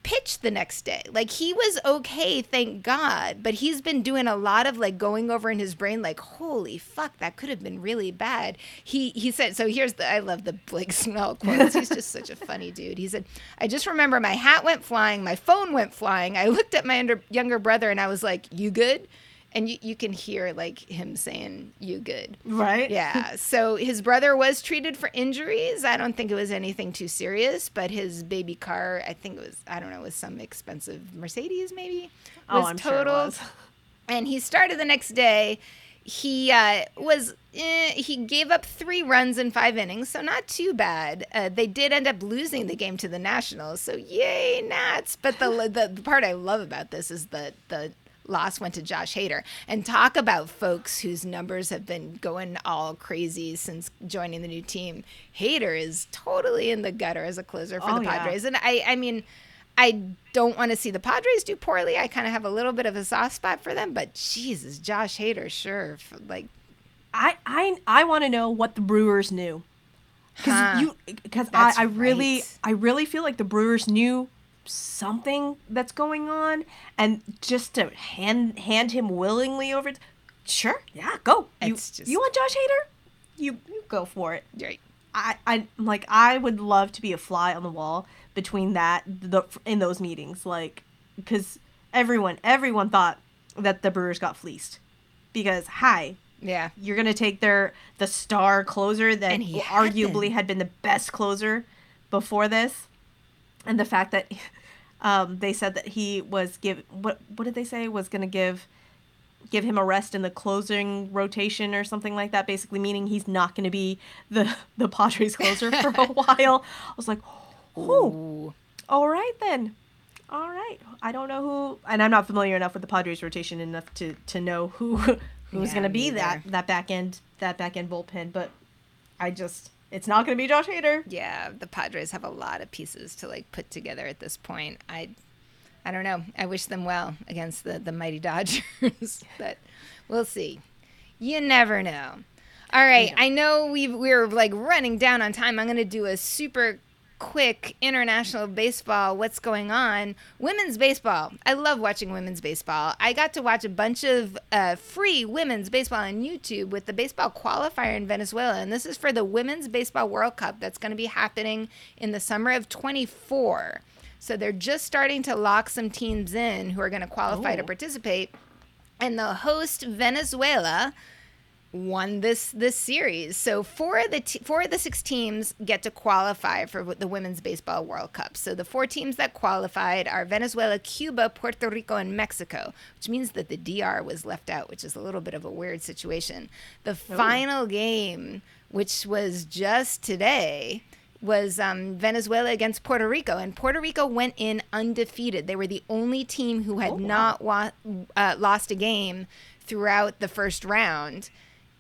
pitched the next day. Like he was okay, thank God, but he's been doing a lot of like going over in his brain like holy fuck, that could have been really bad. He he said so here's the I love the Blake Snell quotes. He's just such a funny dude. He said, "I just remember my hat went flying, my phone went flying. I looked at my under, younger brother and I was like, "You good?" And you, you can hear like him saying, "You good?" Right? Yeah. So his brother was treated for injuries. I don't think it was anything too serious, but his baby car, I think it was, I don't know, it was some expensive Mercedes maybe, was Oh, I'm sure it totaled. was. And he started the next day. He uh, was eh, he gave up three runs in five innings, so not too bad. Uh, they did end up losing the game to the Nationals, so yay Nats! But the, the the part I love about this is the the loss went to Josh Hader. And talk about folks whose numbers have been going all crazy since joining the new team. Hader is totally in the gutter as a closer for Oh, the yeah. Padres, and I I mean. I don't want to see the Padres do poorly. I kind of have a little bit of a soft spot for them, but Jesus, Josh Hader, sure, like I I I want to know what the Brewers knew. Because Huh. you, because I, I really, right. I really feel like the Brewers knew something that's going on, and just to hand hand him willingly over, to, sure, yeah, go. You, just- you want Josh Hader? You you go for it. right. I, I like I would love to be a fly on the wall between that the in those meetings like because everyone everyone thought that the Brewers got fleeced because hi Yeah, you're gonna take their the star closer that he arguably hadn't. had been the best closer before this, and the fact that um, they said that he was give what what did they say was gonna give give him a rest in the closing rotation or something like that, basically meaning he's not gonna be the the Padres closer for a while. I was like, oh, all right then. All right. I don't know who, and I'm not familiar enough with the Padres rotation enough to to know who who's Yeah, going to be that that back end that back end bullpen. But I just, it's not going to be Josh Hader. Yeah, the Padres have a lot of pieces to like put together at this point. I, I don't know. I wish them well against the the mighty Dodgers, but we'll see. You never know. All right, I know we we're like running down on time. I'm going to do a super quick international baseball what's going on? Women's baseball. I love watching women's baseball. I got to watch a bunch of uh, free women's baseball on youtube with the baseball qualifier in venezuela and this is for the women's baseball world cup that's going to be happening in the summer of 24 so they're just starting to lock some teams in who are going to qualify to Oh. participate. And the host venezuela won this this series. So four of the t- four of the six teams get to qualify for the Women's Baseball World Cup. So the four teams that qualified are Venezuela, Cuba, Puerto Rico, and Mexico, which means that the DR was left out, which is a little bit of a weird situation. The final game, which was just today, was um, Venezuela against Puerto Rico, and Puerto Rico went in undefeated. They were the only team who had Oh, wow. not wa- uh, lost a game throughout the first round,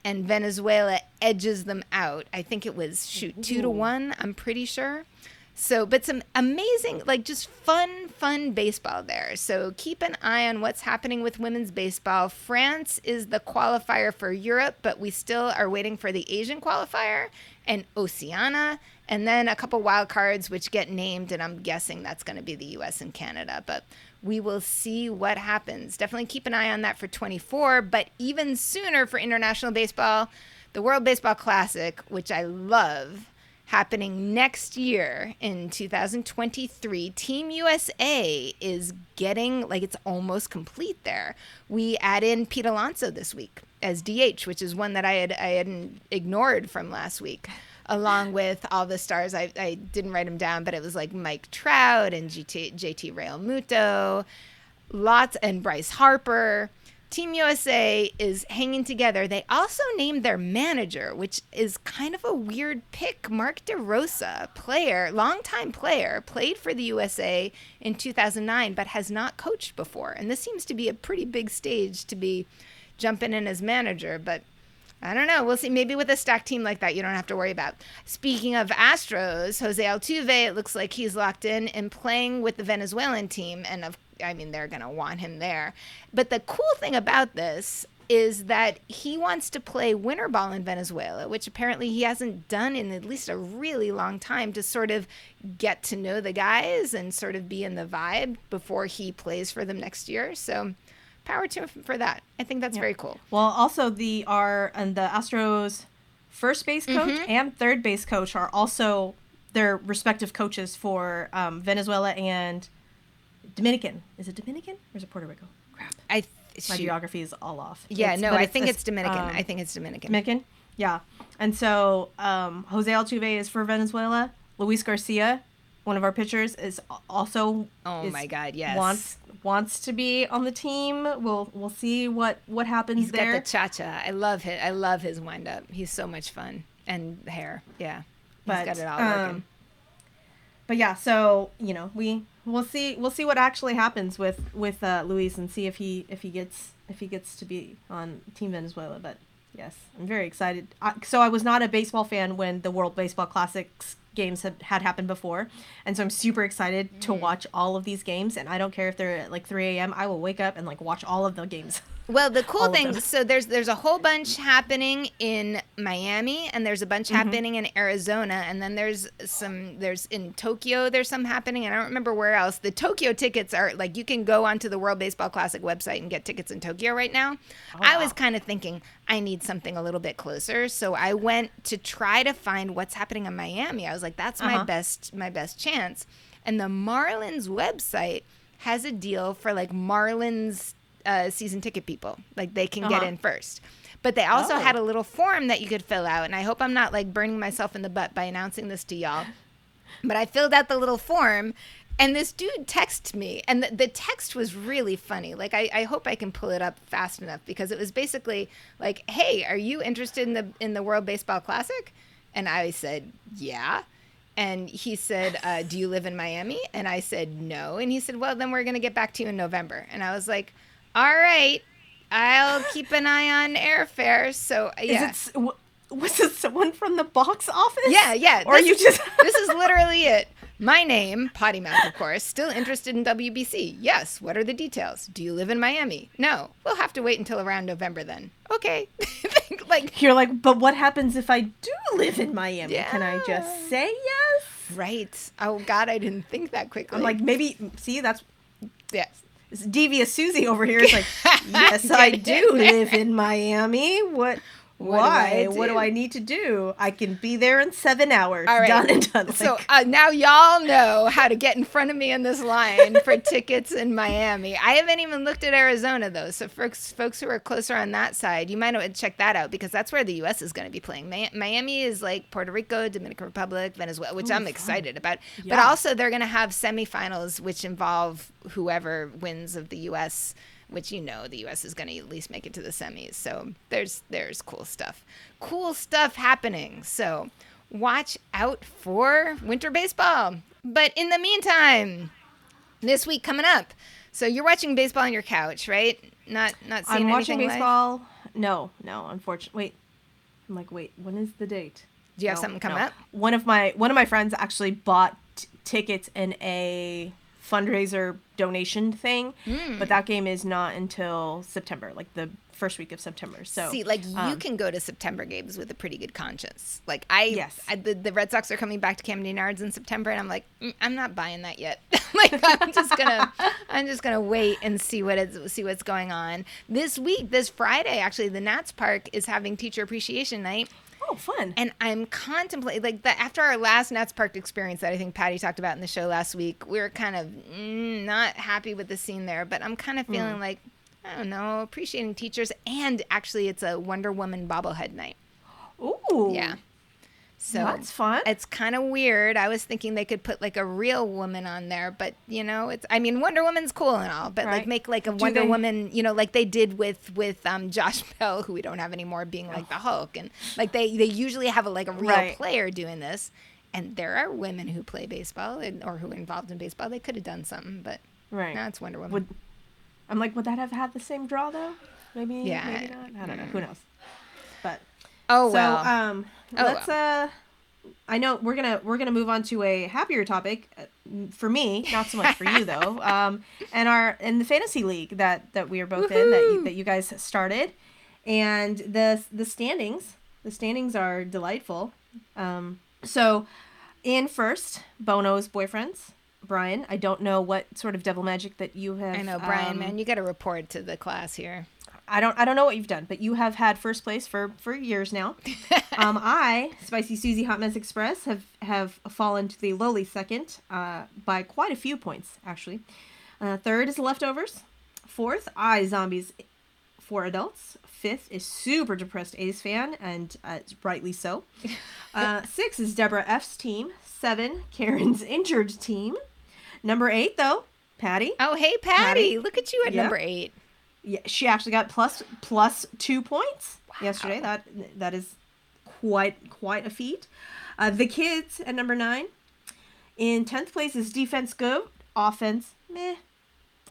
and Venezuela edges them out. I think it was shoot two to one. I'm pretty sure. So, but some amazing, like just fun, fun baseball there. So keep an eye on what's happening with women's baseball. France is the qualifier for Europe, but we still are waiting for the Asian qualifier and Oceania, and then a couple wild cards which get named, and I'm guessing that's going to be the U.S. and Canada. But we will see what happens. Definitely keep an eye on that for 24, but even sooner for international baseball, the World Baseball Classic, which I love happening next year in 2023. Team USA is getting like it's almost complete there. We add in Pete Alonso this week as DH, which is one that I had I hadn't ignored from last week. Along with all the stars, I, I didn't write them down, but it was like Mike Trout and GT, JT Realmuto, lots, and Bryce Harper. Team USA is hanging together. They also named their manager, which is kind of a weird pick. Mark DeRosa, player, longtime player, played for the USA in 2009, but has not coached before. And this seems to be a pretty big stage to be jumping in as manager. But I don't know. We'll see. Maybe with a stacked team like that, you don't have to worry about. Speaking of Astros, Jose Altuve, it looks like he's locked in and playing with the Venezuelan team. And of I mean, they're going to want him there. But the cool thing about this is that he wants to play winter ball in Venezuela, which apparently he hasn't done in at least a really long time to sort of get to know the guys and sort of be in the vibe before he plays for them next year. So power to him for that. I think that's yeah. very cool. Well, also the our and the Astros first base coach mm-hmm. and third base coach are also their respective coaches for um, Venezuela and Dominican. Is it Dominican or is it Puerto Rico? Crap. I my geography is all off. Yeah, it's, no, I think it's Dominican. Um, I think it's Dominican. Dominican. Yeah, and so um, Jose Altuve is for Venezuela. Luis Garcia, one of our pitchers, is also. Oh is, my God! Yes. Wants wants to be on the team. We'll we'll see what what happens He's there. got the cha cha. I love it. I love his wind up. He's so much fun and hair. Yeah, but, he's got it all um, working. But yeah, so you know we we'll see we'll see what actually happens with with uh, Luis and see if he if he gets if he gets to be on Team Venezuela. But yes, I'm very excited. I, so I was not a baseball fan when the World Baseball Classics games had, had happened before, and so I'm super excited mm. to watch all of these games. And I don't care if they're at like 3 a.m. I will wake up and like watch all of the games. Well, the cool thing, so there's there's a whole bunch happening in Miami, and there's a bunch mm-hmm. happening in Arizona, and then there's some there's in Tokyo. There's some happening, and I don't remember where else. The Tokyo tickets are like you can go onto the World Baseball Classic website and get tickets in Tokyo right now. Oh, I was kind of thinking I need something a little bit closer, so I went to try to find what's happening in Miami. I was like, that's uh-huh. my best my best chance, and the Marlins website has a deal for like Marlins uh, season ticket people. Like they can uh-huh. get in first. But they also oh. had a little form that you could fill out. And I hope I'm not like burning myself in the butt by announcing this to y'all. But I filled out the little form and this dude texted me and the, the text was really funny like I, I hope i can pull it up fast enough because it was basically like hey are you interested in the in the world baseball classic and i said yeah and he said uh, do you live in miami and i said no and he said well then we're going to get back to you in november and i was like all right, I'll keep an eye on airfare. So yeah. Is it, was it someone from the box office? Yeah, yeah. Or this, you just This is literally it. My name, Potty Mouth, of course. Still interested in WBC? Yes. What are the details? Do you live in Miami? No. We'll have to wait until around November then. Okay. like you're like, but what happens if I do live in Miami? Yeah. Can I just say yes? Right. Oh God, I didn't think that quickly. I'm like, maybe. See, that's yes devious Susie over here is like, yes, I do live in Miami. What what Why? Do what do I need to do? I can be there in seven hours. All right. Done and done. So uh, now y'all know how to get in front of me in this line for tickets in Miami. I haven't even looked at Arizona though. So folks, folks who are closer on that side, you might want to check that out because that's where the U.S. is going to be playing. Miami is like Puerto Rico, Dominican Republic, Venezuela, which Ooh, I'm excited about. Yeah. But also they're going to have semifinals, which involve whoever wins of the U.S which you know the U.S. is going to at least make it to the semis. So there's there's cool stuff, cool stuff happening. So watch out for winter baseball. But in the meantime, this week coming up. So you're watching baseball on your couch, right? Not not seeing I'm watching baseball. Live? No, no, unfortunately. Wait, I'm like, wait, when is the date? Do you have something coming no. up? One of my one of my friends actually bought tickets in a fundraiser donation thing, Hmm. but that game is not until September, like the first week of September. So See, like you um, can go to September games with a pretty good conscience. Like I, Yes. I the, the Red Sox are coming back to Camden Yards in September, and I'm like, "Mm, I'm not buying that yet. like I'm just gonna, I'm just gonna wait and see what it's see what's going on this week. This Friday, actually, the Nats Park is having Teacher Appreciation Night. Oh, fun. And I'm contemplating, like, the, after our last Nats Park experience that I think Patty talked about in the show last week, we were kind of mm, not happy with the scene there. But I'm kind of feeling like, I don't know, appreciating teachers. And actually, it's a Wonder Woman bobblehead night. Ooh, Yeah. So that's fun. it's kind of weird. I was thinking they could put like a real woman on there, but you know, it's I mean Wonder Woman's cool and all, but like make like a Do Wonder they- Woman, you know, like they did with with um Josh Bell, who we don't have anymore, being like the Hulk, and like they they usually have a, like a real Right. player doing this, and there are women who play baseball and, or who are involved in baseball. They could have done something, but right. now it's Wonder Woman. Would I'm like, would that have had the same draw though? Maybe. Yeah, Maybe I- not. I don't know. Who knows? But oh so well, um, Oh, let's uh. I know we're gonna we're gonna move on to a happier topic uh, for me, not so much for you though. Um, and our in the fantasy league that that we are both in that you, that you guys started, and the the standings the standings are delightful. Um, so in first, Bono's boyfriends, Brian. I don't know what sort of devil magic that you have. I know Brian, um, man, you got to report to the class here. I don't I don't know what you've done, but you have had first place for for years now. um, I, Spicy Susie Hot Mess Express, have have fallen to the lowly second uh, by quite a few points actually. Uh, third is Leftovers. Fourth, I Zombies for Adults. Fifth is super depressed A's fan, and uh, rightly so. Uh, six is Deborah F's team. Seven, Karen's injured team. Number eight, though, Patty. Oh, hey Patty, Patty? look at you at Yeah. number eight. Yeah, she actually got plus plus two points yesterday. That that is quite quite a feat. Uh, the kids at number nine. In tenth place is defense good, offense meh,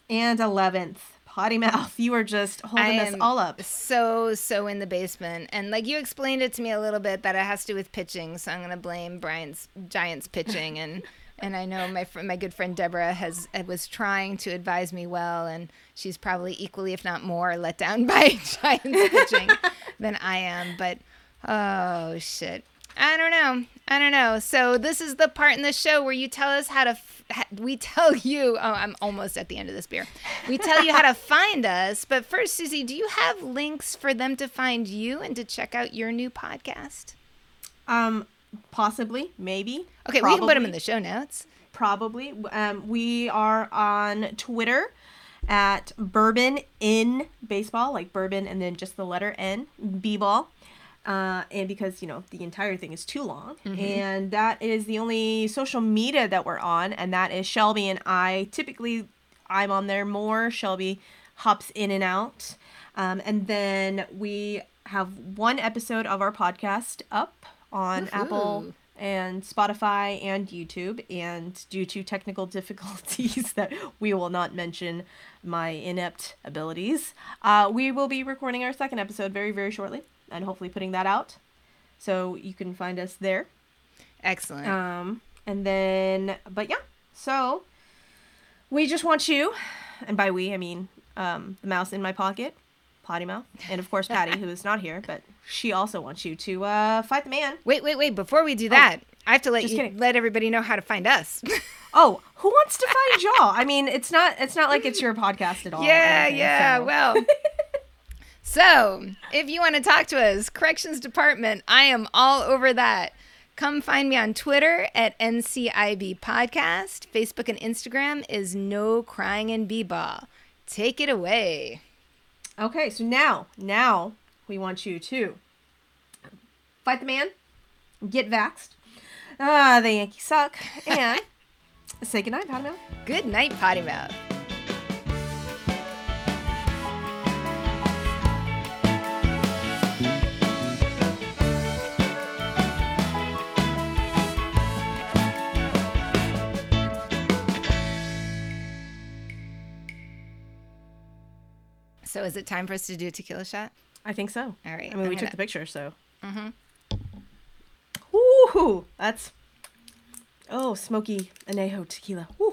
and eleventh potty mouth. You are just holding us all up. So so in the basement, and like you explained it to me a little bit that it has to do with pitching. So I'm gonna blame Brian's Giants pitching, and and I know my fr- my good friend Deborah has uh, was trying to advise me well, and she's probably equally, if not more, let down by Giants pitching than I am. But oh shit. I don't know. I don't know. So this is the part in the show where you tell us how to. F- we tell you. Oh, I'm almost at the end of this beer. We tell you how to find us. But first, Susie, do you have links for them to find you and to check out your new podcast? Um, possibly, maybe. Okay, we can put them in the show notes. probably. Um, we are on Twitter at Bourbon in Baseball, like bourbon and then just the letter N, B ball. Uh, and because you know the entire thing is too long, and that is the only social media that we're on, and that is Shelby and I. Typically, I'm on there more. Shelby hops in and out, um, and then we have one episode of our podcast up on Apple and Spotify and YouTube. And due to technical difficulties that we will not mention my inept abilities, uh, we will be recording our second episode very, very shortly and hopefully putting that out. So you can find us there. Excellent. Um, and then, but yeah, so we just want you, and by we, I mean um, the mouse in my pocket, Mouth, and of course Patty, who is not here, but she also wants you to uh, fight the man. wait, wait, wait. Before we do that, I have to let you kidding. let everybody know how to find us. Oh, who wants to find y'all? I mean, it's not it's not like it's your podcast at all. Yeah, anything, yeah. so- Well, so if you want to talk to us, corrections department, I am all over that. Come find me on Twitter at NCIB Podcast. Facebook and Instagram is No Crying in B-Ball. Take it away. Okay, so now, now we want you to fight the man, get vaxxed. Ah, the Yankees suck, and say goodnight, Potty Mouth. Good night, Potty Mouth. So is it time for us to do a tequila shot? I think so. All right, I mean, I'm we gonna- took the picture, so. Mm-hmm. Ooh, that's Oh, smoky anejo tequila. Woo.